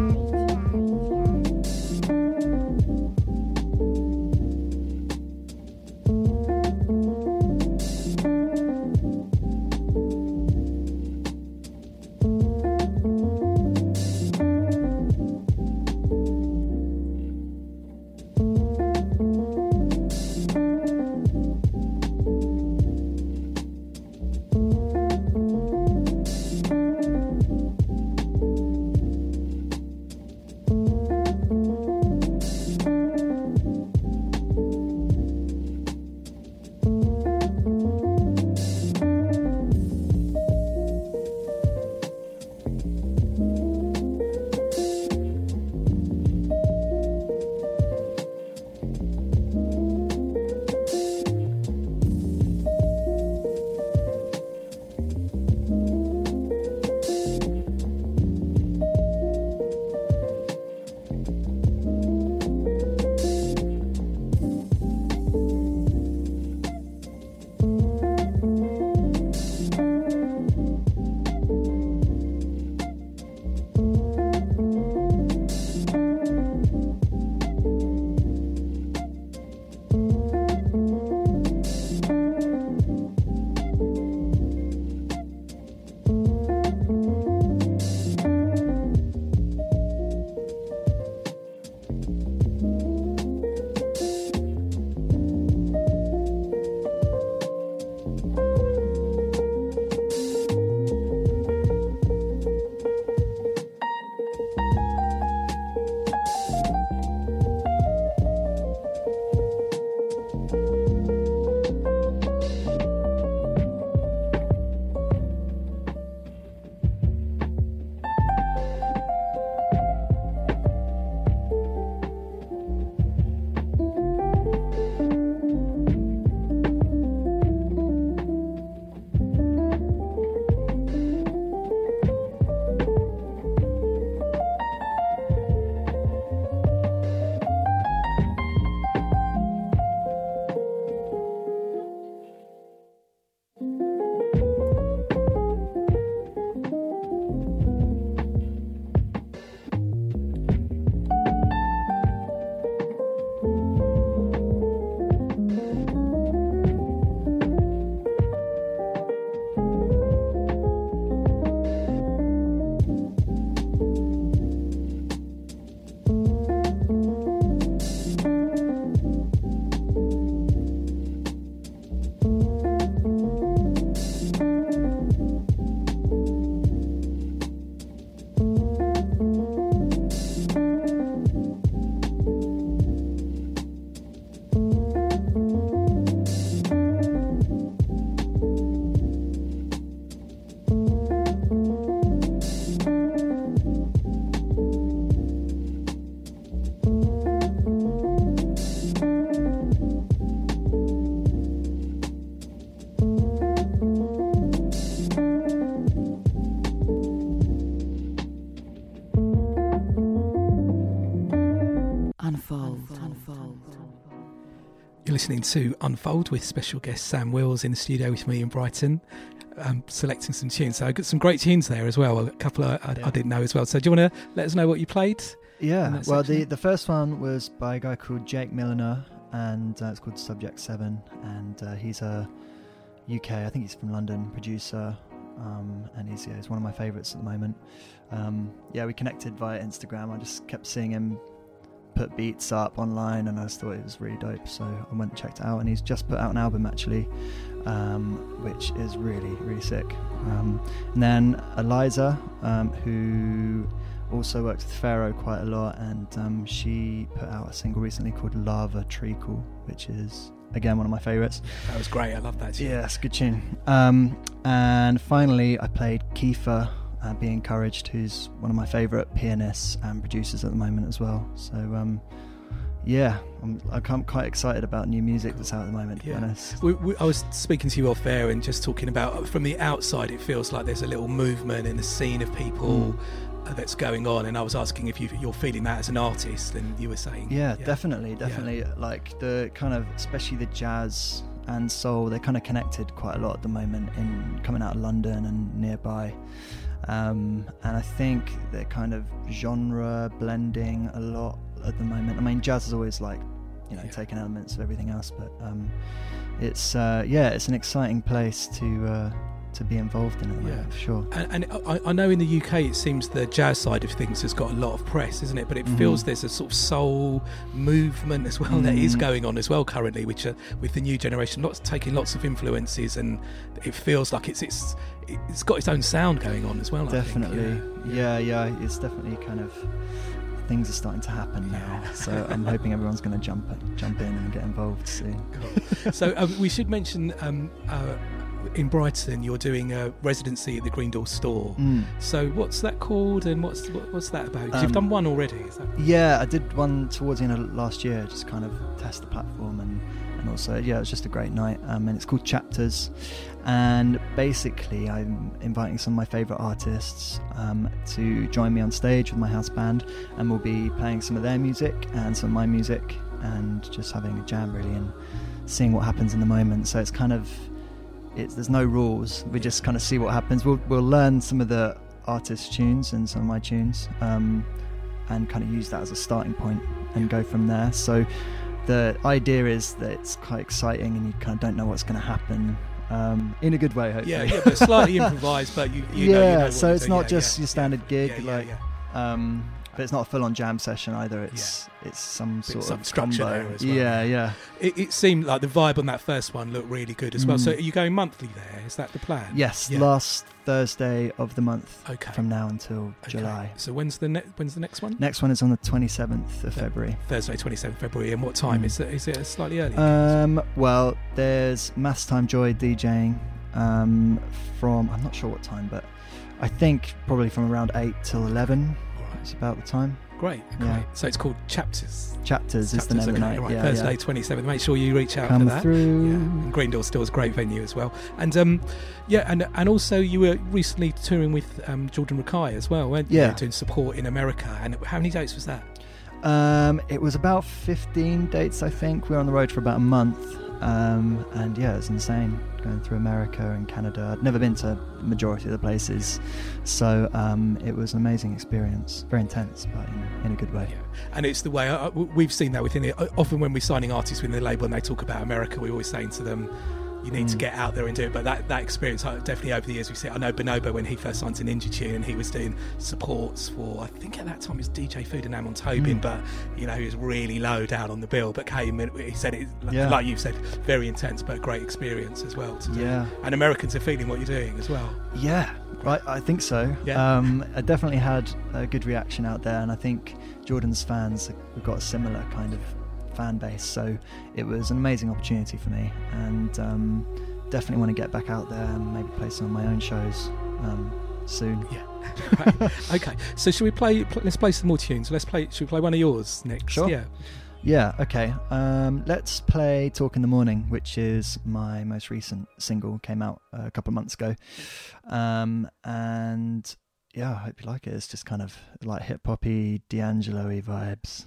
Listening to Unfold with special guest Sam Wills in the studio with me in Brighton, um, selecting some tunes. So I got some great tunes there as well. A couple I, I, I didn't know as well. So do you want to let us know what you played? Yeah. Well, the the first one was by a guy called Jake Milliner, and uh, it's called Subject Seven, and uh, he's a UK. I think he's from London producer. Um, and he's, yeah, he's one of my favourites at the moment. Um, yeah, we connected via Instagram. I just kept seeing him put beats up online, and I just thought it was really dope. So I went and checked it out, and he's just put out an album actually, um, which is really really sick. Um, and then Eliza, um, who also works with Pharaoh quite a lot, and um, she put out a single recently called Lava Treacle, which is again one of my favourites. That was great. I love that. Tune. Yeah, it's a good tune. Um, and finally, I played Kiefer uh, Be Encouraged, who's one of my favourite pianists and producers at the moment as well. So, um, yeah, I'm, I'm quite excited about new music that's out at the moment, to yeah. be honest. We, we, I was speaking to you off air and just talking about from the outside, it feels like there's a little movement in the scene of people. Mm. That's going on, and I was asking if you, are feeling that as an artist, and you were saying, yeah, yeah. definitely, definitely. Yeah. Like the kind of, especially the jazz and soul, they're kind of connected quite a lot at the moment in coming out of London and nearby. Um, and I think they're kind of genre blending a lot at the moment. I mean, jazz is always like, you know, yeah. taking elements of everything else, but um, it's uh, yeah, it's an exciting place to uh, to be involved in it. Yeah, for sure. And, and I, I, know in the UK it seems the jazz side of things has got a lot of press, isn't it? But it mm-hmm. feels there's a sort of soul movement as well mm-hmm. that is mm-hmm. going on as well currently, which are, with the new generation, lots taking lots of influences, and it feels like it's it's it's got its own sound going on as well. Definitely, yeah. yeah, yeah. It's definitely kind of things are starting to happen now. So I'm hoping everyone's going to jump jump in and get involved soon. Cool. so um, we should mention um, uh, in Brighton, you're doing a residency at the Green Door store. Mm. So what's that called, and what's what, what's that about? Um, you've done one already. Yeah, I did one towards the end of last year, just kind of test the platform and and also yeah, it was just a great night. Um, and it's called Chapters, and basically I'm inviting some of my favourite artists um, to join me on stage with my house band, and we'll be playing some of their music and some of my music, and just having a jam really and seeing what happens in the moment. So it's kind of it's there's no rules. We just kind of see what happens. We'll we'll learn some of the artist tunes and some of my tunes, um, and kind of use that as a starting point and go from there. So the idea is that it's quite exciting and you kind of don't know what's going to happen. Um, in a good way, hopefully. Yeah, yeah, but slightly improvised, but you, you yeah. Know, you know so it's not yeah, just yeah, your standard gig, like. Um, but it's not a full-on jam session either. It's yeah. it's some sort some of structure combo. there as well. Yeah, yeah. It, it, seemed like the vibe on that first one looked really good as well. So mm. are you going monthly there? Is that the plan? Yes, yeah. last Thursday of the month. Okay. From now until okay. July. So when's the ne- when's the next one? Next one is on the twenty seventh of February. Thursday, twenty seventh February. And what time mm. is it? Is it slightly early? Um. Well, there's Mass Time Joy DJing. Um. From I'm not sure what time, but I think probably from around eight till eleven. It's about the time. Great, great. Yeah. So it's called Chapters. Chapters, Chapters is the name okay, of the night. Right, yeah, Thursday, yeah. 27th. Make sure you reach out Come for that. through. Yeah. And Green Door Store is a great venue as well. And um, yeah, and and also you were recently touring with um, Jordan Rakei as well, weren't you? Yeah. Doing support in America. And how many dates was that? Um, it was about 15 dates, I think. We were on the road for about a month. Um, and yeah, it's insane going through America and Canada. I'd never been to the majority of the places, so um, it was an amazing experience. Very intense, but in, in a good way. Yeah. And it's the way uh, we've seen that within it. Often when we're signing artists within the label and they talk about America, we're always saying to them, you need mm. to get out there and do it. But that, that experience, definitely over the years, we see. I know Bonobo when he first signed to Ninja Tune and he was doing supports for, I think at that time it was DJ Food and Amon Tobin, mm. but you know, he was really low down on the bill. But came and he said it, yeah. like you said, very intense, but great experience as well. yeah. And Americans are feeling what you're doing as well. Yeah, right. I think so. Yeah. Um, I definitely had a good reaction out there, and I think Jordan's fans have got a similar kind of fan base. So it was an amazing opportunity for me, and um, definitely want to get back out there and maybe play some of my own shows um, soon. Yeah. right. Okay. So should we play? Pl- let's play some more tunes. Let's play. Should we play one of yours next? Sure. Yeah. Yeah, okay. Um, let's play Talk in the Morning, which is my most recent single, came out a couple of months ago. Um, and yeah, I hope you like it. It's just kind of like hip hoppy, D'Angelo y vibes.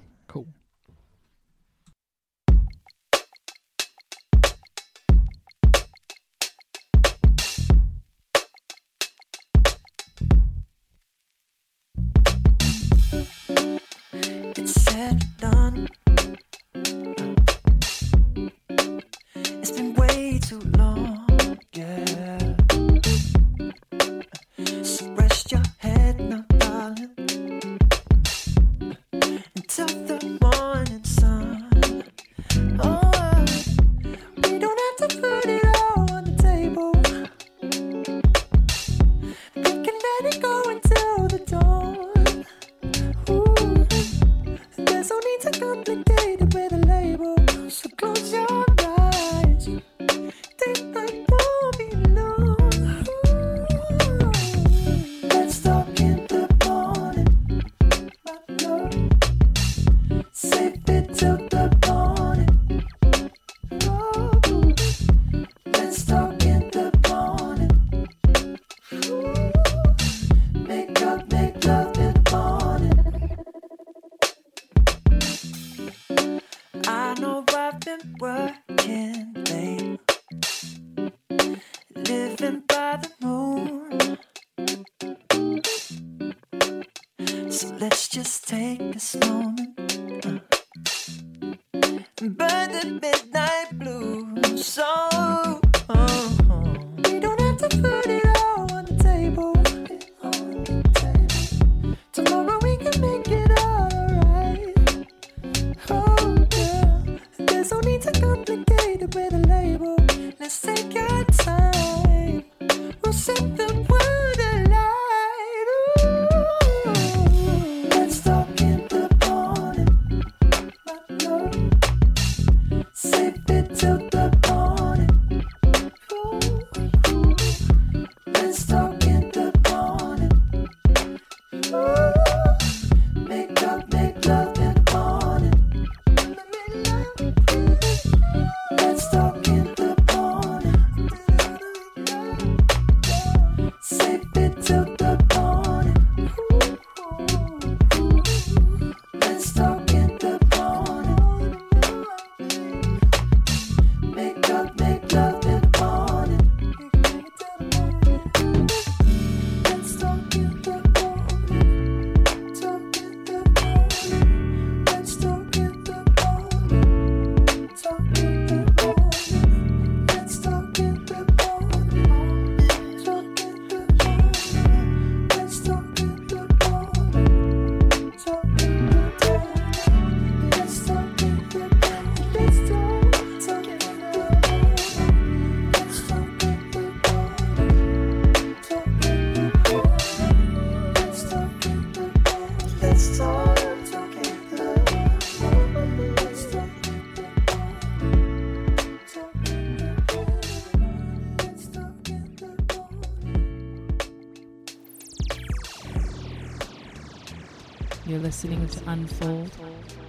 Listening to Unfold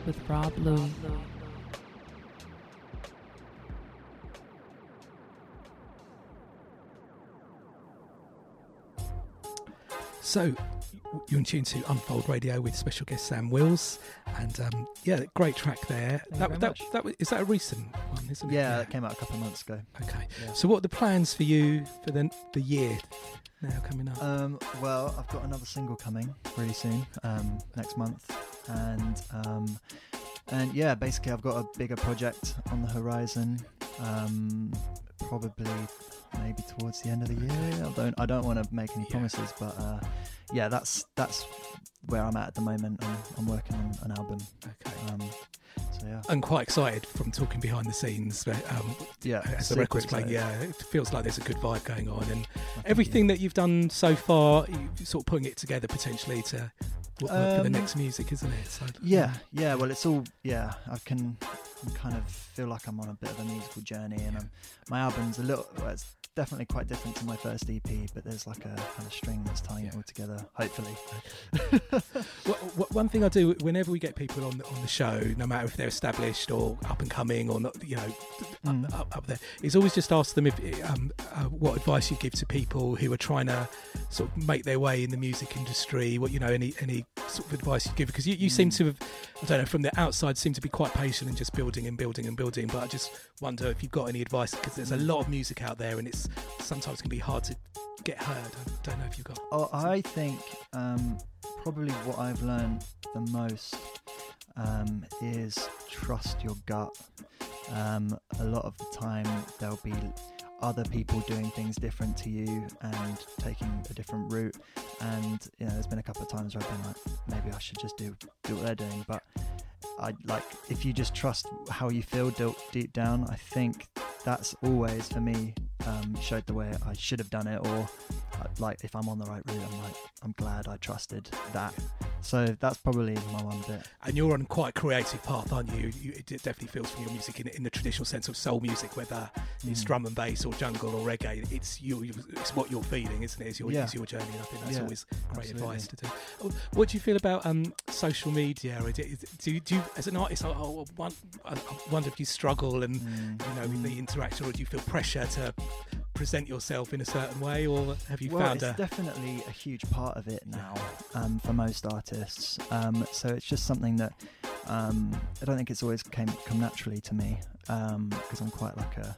with Rob Luis. So, you're in tune to Unfold Radio with special guest Sam Wills, and um, yeah, great track there. you that very that, much. that was, that a recent one, isn't it? Yeah, it came out a couple of months ago. Okay. Yeah. So, what are the plans for you for the the year now coming up? Um, well, I've got another single coming really soon, um, next month, and um, and yeah, basically I've got a bigger project on the horizon. Um, probably maybe towards the end of the year. I don't I don't want to make any promises, but uh, yeah, that's that's where I'm at at the moment. I'm, I'm working on an album. Okay. Um, so yeah. I'm quite excited from talking behind the scenes. but, Um, Yeah, as the record's playing, yeah, it feels like there's a good vibe going on, and everything that you've done so far, sort of putting it together potentially to work for the Um, next music, isn't it? So, Yeah, yeah. Well, it's all yeah. I can I kind of feel like I'm on a bit of a musical journey, and I'm, my album's a little. Well, it's definitely quite different to my first EP, but there's like a kind of string that's tying it all together. Hopefully. Well, one thing I do whenever we get people on the, on the show, no matter if they're established or up and coming or not, you know, Mm. up, up, there, is always just ask them if um, uh, what advice you give to people who are trying to sort of make their way in the music industry. What you know, any any sort of advice you give because you, you seem Mm. to have, I don't know, from the outside seem to be quite patient and just building and building and building. But I just wonder if you've got any advice because there's a lot of music out there and it's sometimes can be hard to get heard. I don't know if you've got. Oh, I think um, probably what I've learned the most um, is trust your gut. Um, a lot of the time, there'll be other people doing things different to you and taking a different route. And you know, there's been a couple of times where I've been like, maybe I should just do do what they're doing. But I like if you just trust how you feel deep, deep down. I think that's always for me um, showed the way I should have done it, or uh, like if I'm on the right route, I'm like I'm glad I trusted that. So that's probably my one bit. And you're on quite a creative path, aren't you? you it definitely feels from your music in, in the traditional sense of soul music, whether it's Mm. drum and bass or jungle or reggae. It's you. you- It's what you're feeling, isn't it? It's your, Yeah. it's your journey. and I think that's Yeah, always great absolutely. advice to do. What do you feel about um, social media? Is it- is it- Do you, do you, as an artist, I, I won- I I wonder if you struggle and Mm. you know the interaction, or do you feel pressure to present yourself in a certain way, or have you well, found it's a definitely a huge part of it now um, for most artists. Um, so it's just something that um, I don't think it's always came come naturally to me because I'm quite like a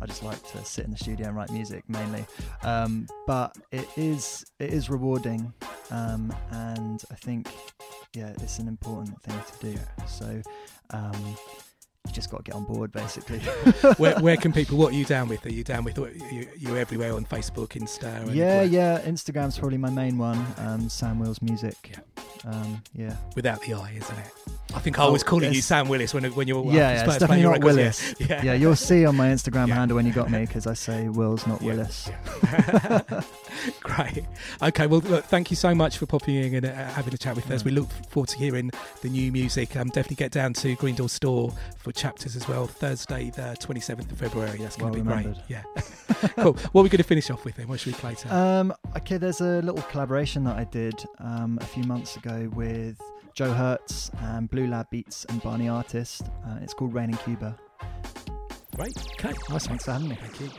I just like to sit in the studio and write music mainly. Um, but it is it is rewarding, um, and I think yeah, it's an important thing to do. So. Um, you just got to get on board, basically. where, where, can people? What are you down with? Are you down with? You, you everywhere on Facebook, Insta? Yeah, yeah. Instagram's probably my main one. Um, Sam Wills Music. Yeah. Um, yeah. Without the I, isn't it? I think I was oh, calling you Sam Willis when when you were yeah, yeah it's definitely not Willis. Yeah. yeah. yeah, you'll see on my Instagram handle when you got me because I say Wills, not Willis. Great. Okay, well, look, thank you so much for popping in and uh, having a chat with us. We look forward to hearing the new music. Um, definitely get down to Green Door Store for chapters as well. Thursday, the twenty seventh of February. That's going to well be remembered. great. Yeah. cool. What are we going to finish off with then? What should we play? To? Um, okay, there's a little collaboration that I did um, a few months ago with Joe Hertz, and Blue Lab Beats, and Barney Artist. Uh, it's called Rain in Cuba. Great. Okay. Nice. Thanks for having me. Thank you.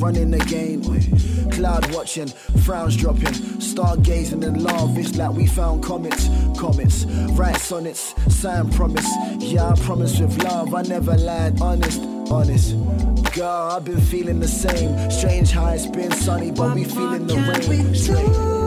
Running again. Cloud watching, frowns dropping, stargazing in love. It's like we found comets, comets, write sonnets, sign promise. Yeah, I promise with love, I never lied, honest, honest. Girl, I've been feeling the same. Strange how it's been sunny, but we feeling the rain. Straight.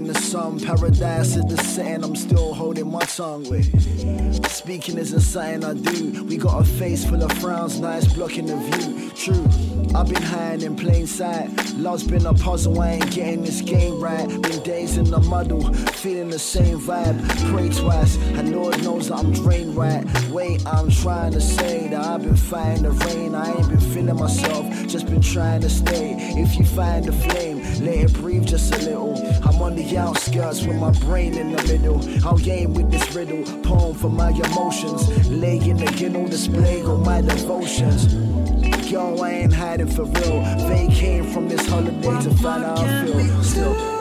Loving the sun. Paradise is the sand. I'm still holding my tongue with. Speaking isn't something I do. We got a face full of frowns, nice blocking the view. True, I've been hiding in plain sight. Love's been a puzzle, I ain't getting this game right. Been days in the muddle, feeling the same vibe. Pray twice, and Lord knows that I'm drained right. Wait, I'm trying to say that I've been fighting the rain. I ain't been feeling myself, just been trying to stay. If you find the flame, let it breathe just a little. On the outskirts with my brain in the middle. I'll game with this riddle, poem for my emotions. Laying again on display on my devotions. Yo, I ain't hiding for real. They came from this holiday to find out I feel. Still.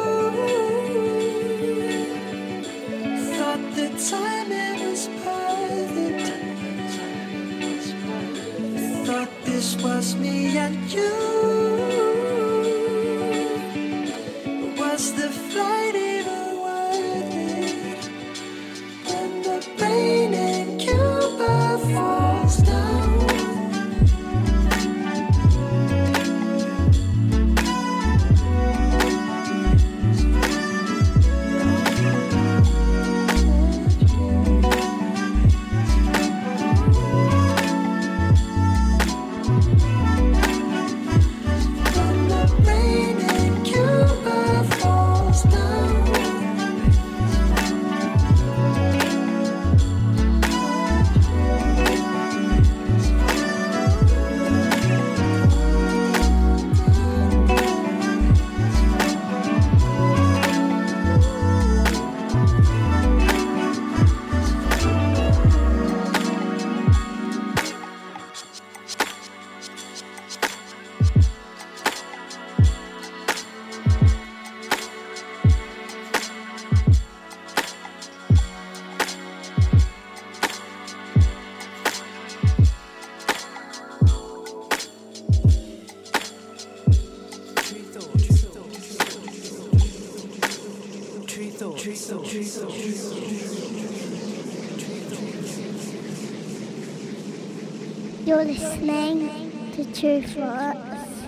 Listening to Tru Thoughts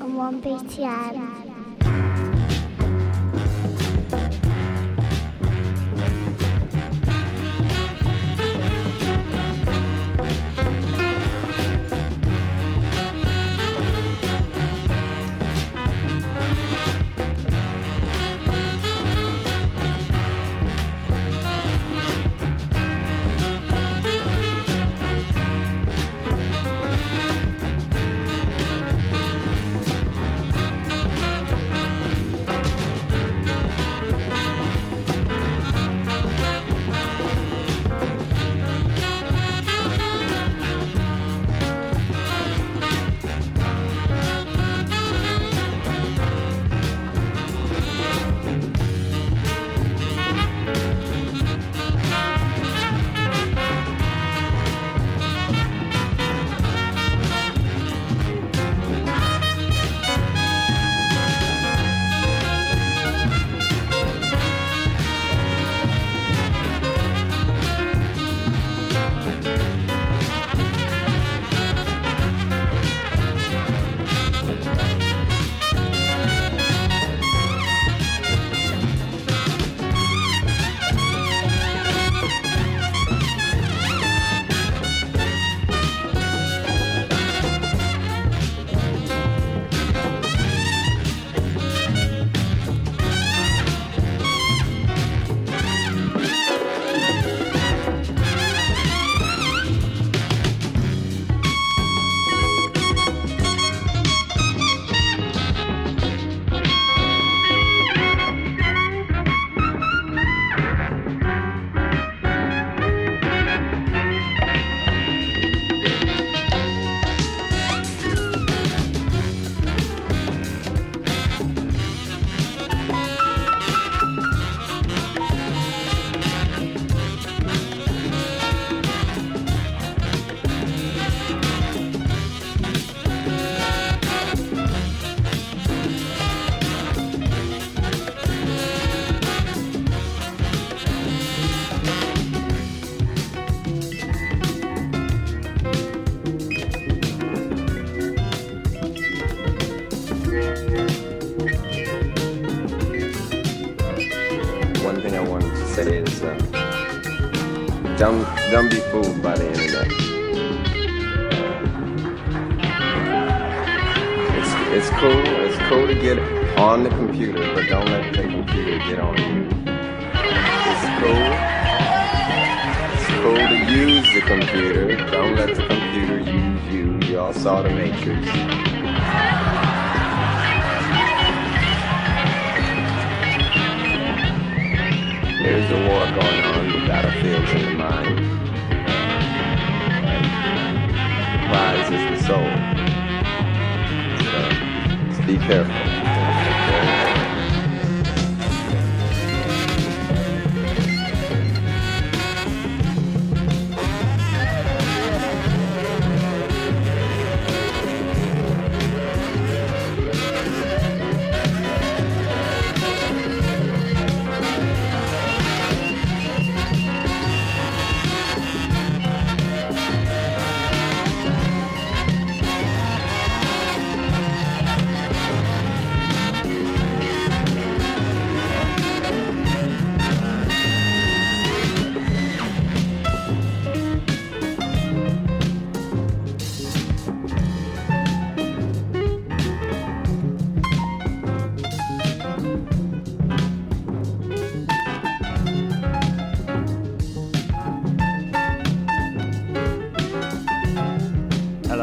on 1BTN.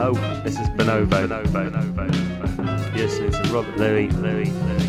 Hello, this is Bonobo. Bonobo. Bonobo. Bonobo. You're Robert Luis. Luis. Luis.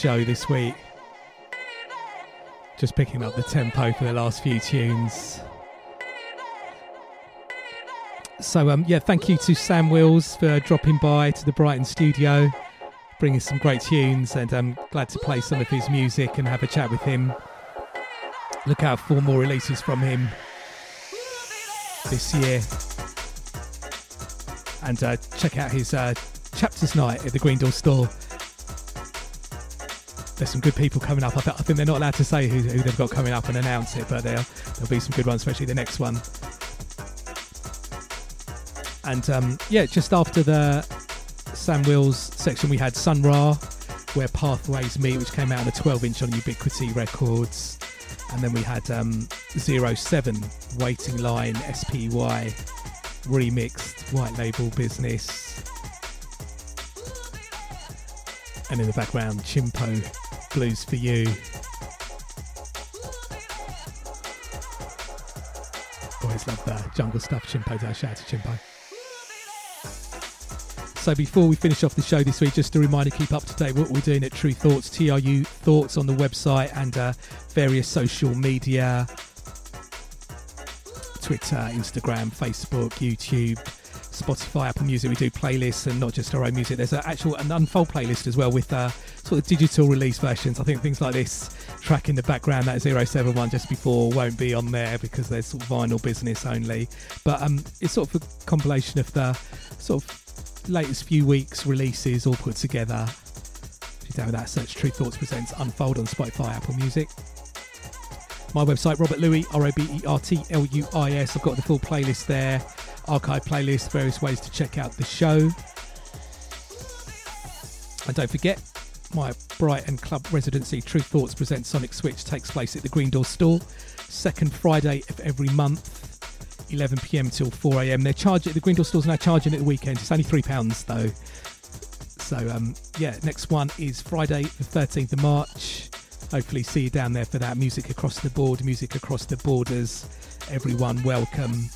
Show this week. Just picking up the tempo for the last few tunes. So, um, yeah, thank you to Sam Wills for dropping by to the Brighton studio, bringing some great tunes, and I'm glad to play some of his music and have a chat with him. Look out for more releases from him this year. And uh, check out his uh, chapters night at the Green Door store there's some good people coming up. I, th- I think they're not allowed to say who, who, they've got coming up and announce it, but there'll, be some good ones, especially the next one. And um, yeah, just after the Sam Wills section, we had Sun Ra, where Pathways Meet, which came out on a 12 inch on Ubiquity Records. And then we had um, Zero Seven, Waiting Line, SPY, remixed, white label business. And in the background, Chimpo Blues for You. Always love the jungle stuff, Chimpo. Shout out to Chimpo. So before we finish off the show this week, just a reminder, keep up to date what we're doing at Tru Thoughts, TRU Thoughts on the website and uh, various social media, Twitter, Instagram, Facebook, YouTube, Spotify, Apple Music. We do playlists and not just our own music. There's an actual an unfold playlist as well with uh, sort of digital release versions. I think things like this track in the background, that 071 just before, won't be on there because there's sort of vinyl business only. But um, it's sort of a compilation of the sort of latest few weeks releases all put together. If you down with that, search Tru Thoughts Presents Unfold on Spotify, Apple Music. My website, Robert Luis, R O B E R T L U I S. I've got the full playlist there archive playlist, various ways to check out the show. And don't forget, my Brighton Club residency, Tru Thoughts Present Sonic Switch, takes place at the Green Door store, second Friday of every month, 11 pm till 4 am. They're charging, the Green Door store's now charging at the weekend. It's only £3 though. So, um, yeah, next one is Friday, the 13th of March. Hopefully, see you down there for that. Music across the board, music across the borders. Everyone, welcome.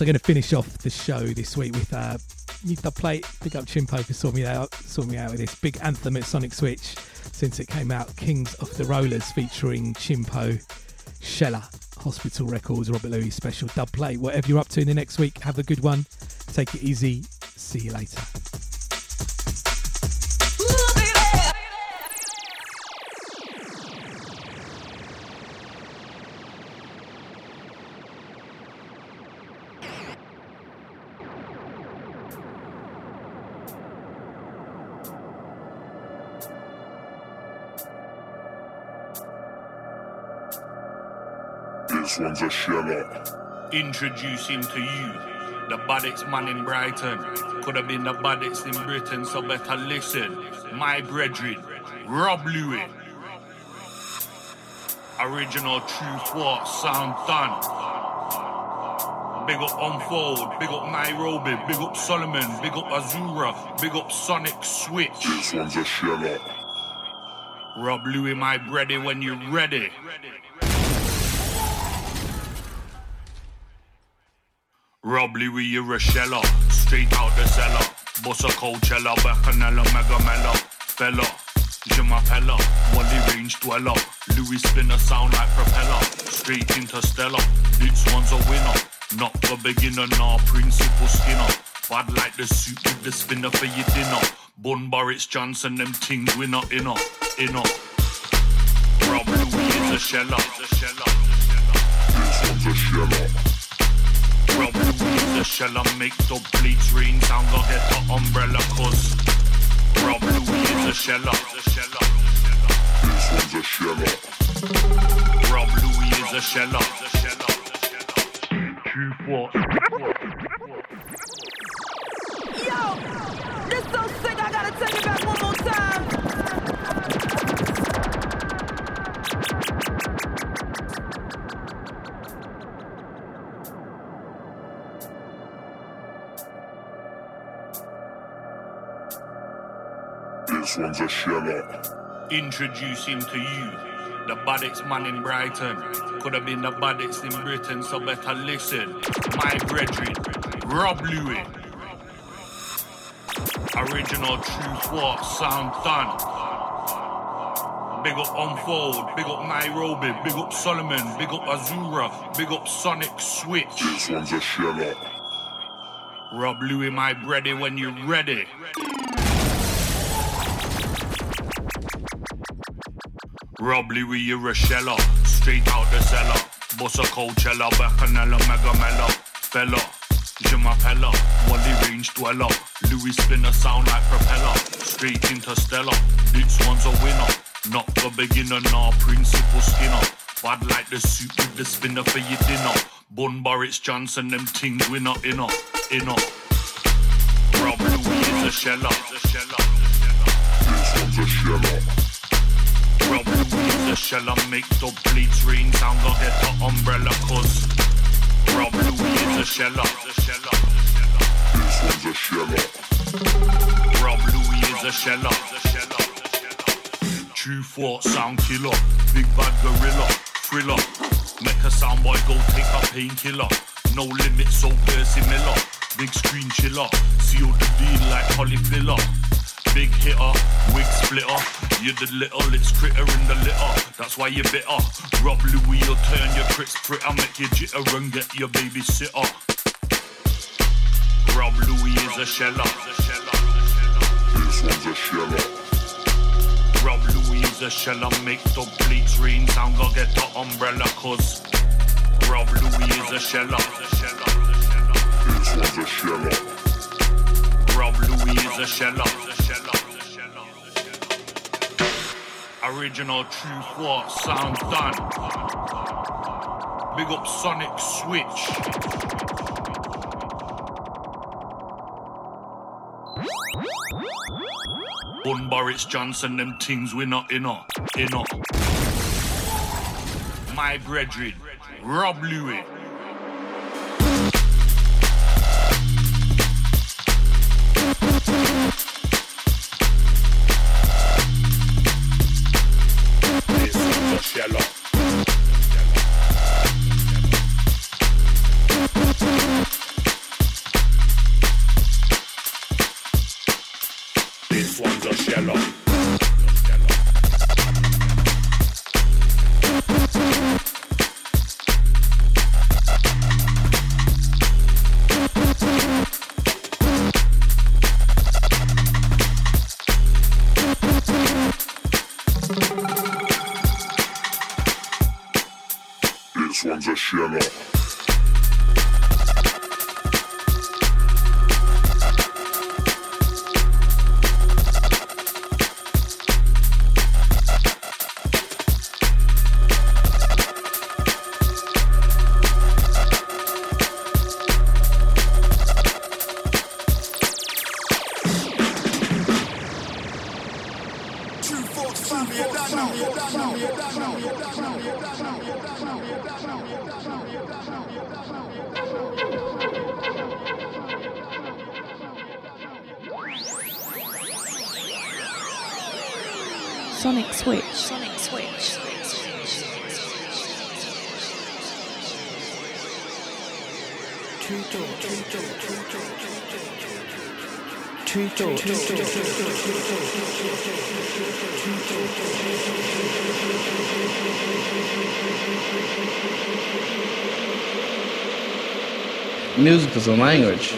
So I'm going to finish off the show this week with uh, the Plate. Big up Chimpo for sorting me out, sorting me out with this big anthem at Sonic Switch since it came out. Kings of the Rollers featuring Chimpo, Shella, Hospital Records, Robert Luis special dub plate. Whatever you're up to in the next week, have a good one. Take it easy. See you later. One's a sheller. Introducing to you the baddest man in Brighton. Could have been the baddest in Britain, so better listen. My brethren, Rob Luis. Original Tru Thoughts sound done. Big up Unfold, big up Nairobi, big up Solomon, big up Azura, big up Sonic Switch. This one's a sheller. Rob Luis, my bready, when you're ready. Rob Luis, you're a. Straight out the cellar. Boss a Coachella, Bacchanella, Megamella. Fella, Jamapella. Wally range dweller. Luis spinner sound like propeller. Straight interstellar. This one's a winner. Not for beginner, nah, principal skinner. Bad like the suit with the spinner for your dinner. Bun Boris Johnson, them things winner, inner, inner. Rob Luis is a sheller. This one's a sheller. Rob Luis the shell and make the bleach rain sound Go get the umbrella cause Rob Luis is a sheller This one's a sheller Rob Luis is a sheller. Tru Thoughts. Yo, this so sick. I gotta take it back one more time. This one's a. Introducing to you the baddest man in Brighton. Could have been the baddest in Britain, so better listen. My brethren, Rob Luis. Original Tru Thought sound done. Big up Unfold, big up Nairobi, big up Solomon, big up Azura, big up Sonic Switch. This one's a sheller. Rob Luis, my bready, when you're ready. Rob Luis, you're a sheller. Straight out the cellar. Boss a Coachella, Bacchanella, Mega Mella. Fella, Jamapella, Wally range dweller. Luis spinner sound like propeller. Straight interstellar. This one's a winner. Not the beginner, nah, principal skinner. Bad like the soup with the spinner for your dinner. Bun Boris Johnson, them things winner, inner, inner. Rob Luis is a sheller. This one's a sheller. Rob Luis is a sheller. Make the bleeds rain sound, go get the umbrella, cause Luis is a sheller. This one's a sheller. Rob Luis is a sheller. Tru Thought sound killer. Big bad gorilla. Thriller. Make a sound boy go take a painkiller. No limit, so Percy Miller. Big screen chiller. Seal the deal like Holly Filler. Big hitter, wig splitter. You're the little, it's critter in the litter. That's why you're bitter. Rob Luis, you'll turn your crits fritter. Make you jitter and get your babysitter. Rob Luis is a sheller. This one's a sheller. Rob Luis is a sheller. Make the bleach rain sound. Go get the umbrella, cause Rob Luis is a sheller. This one's a sheller. Rob Luis is a sheller. Original Tru Thought sound done. Big up Sonic Switch. Bun Boris Johnson, them things we not in up. My brethren, Rob Luis. the language.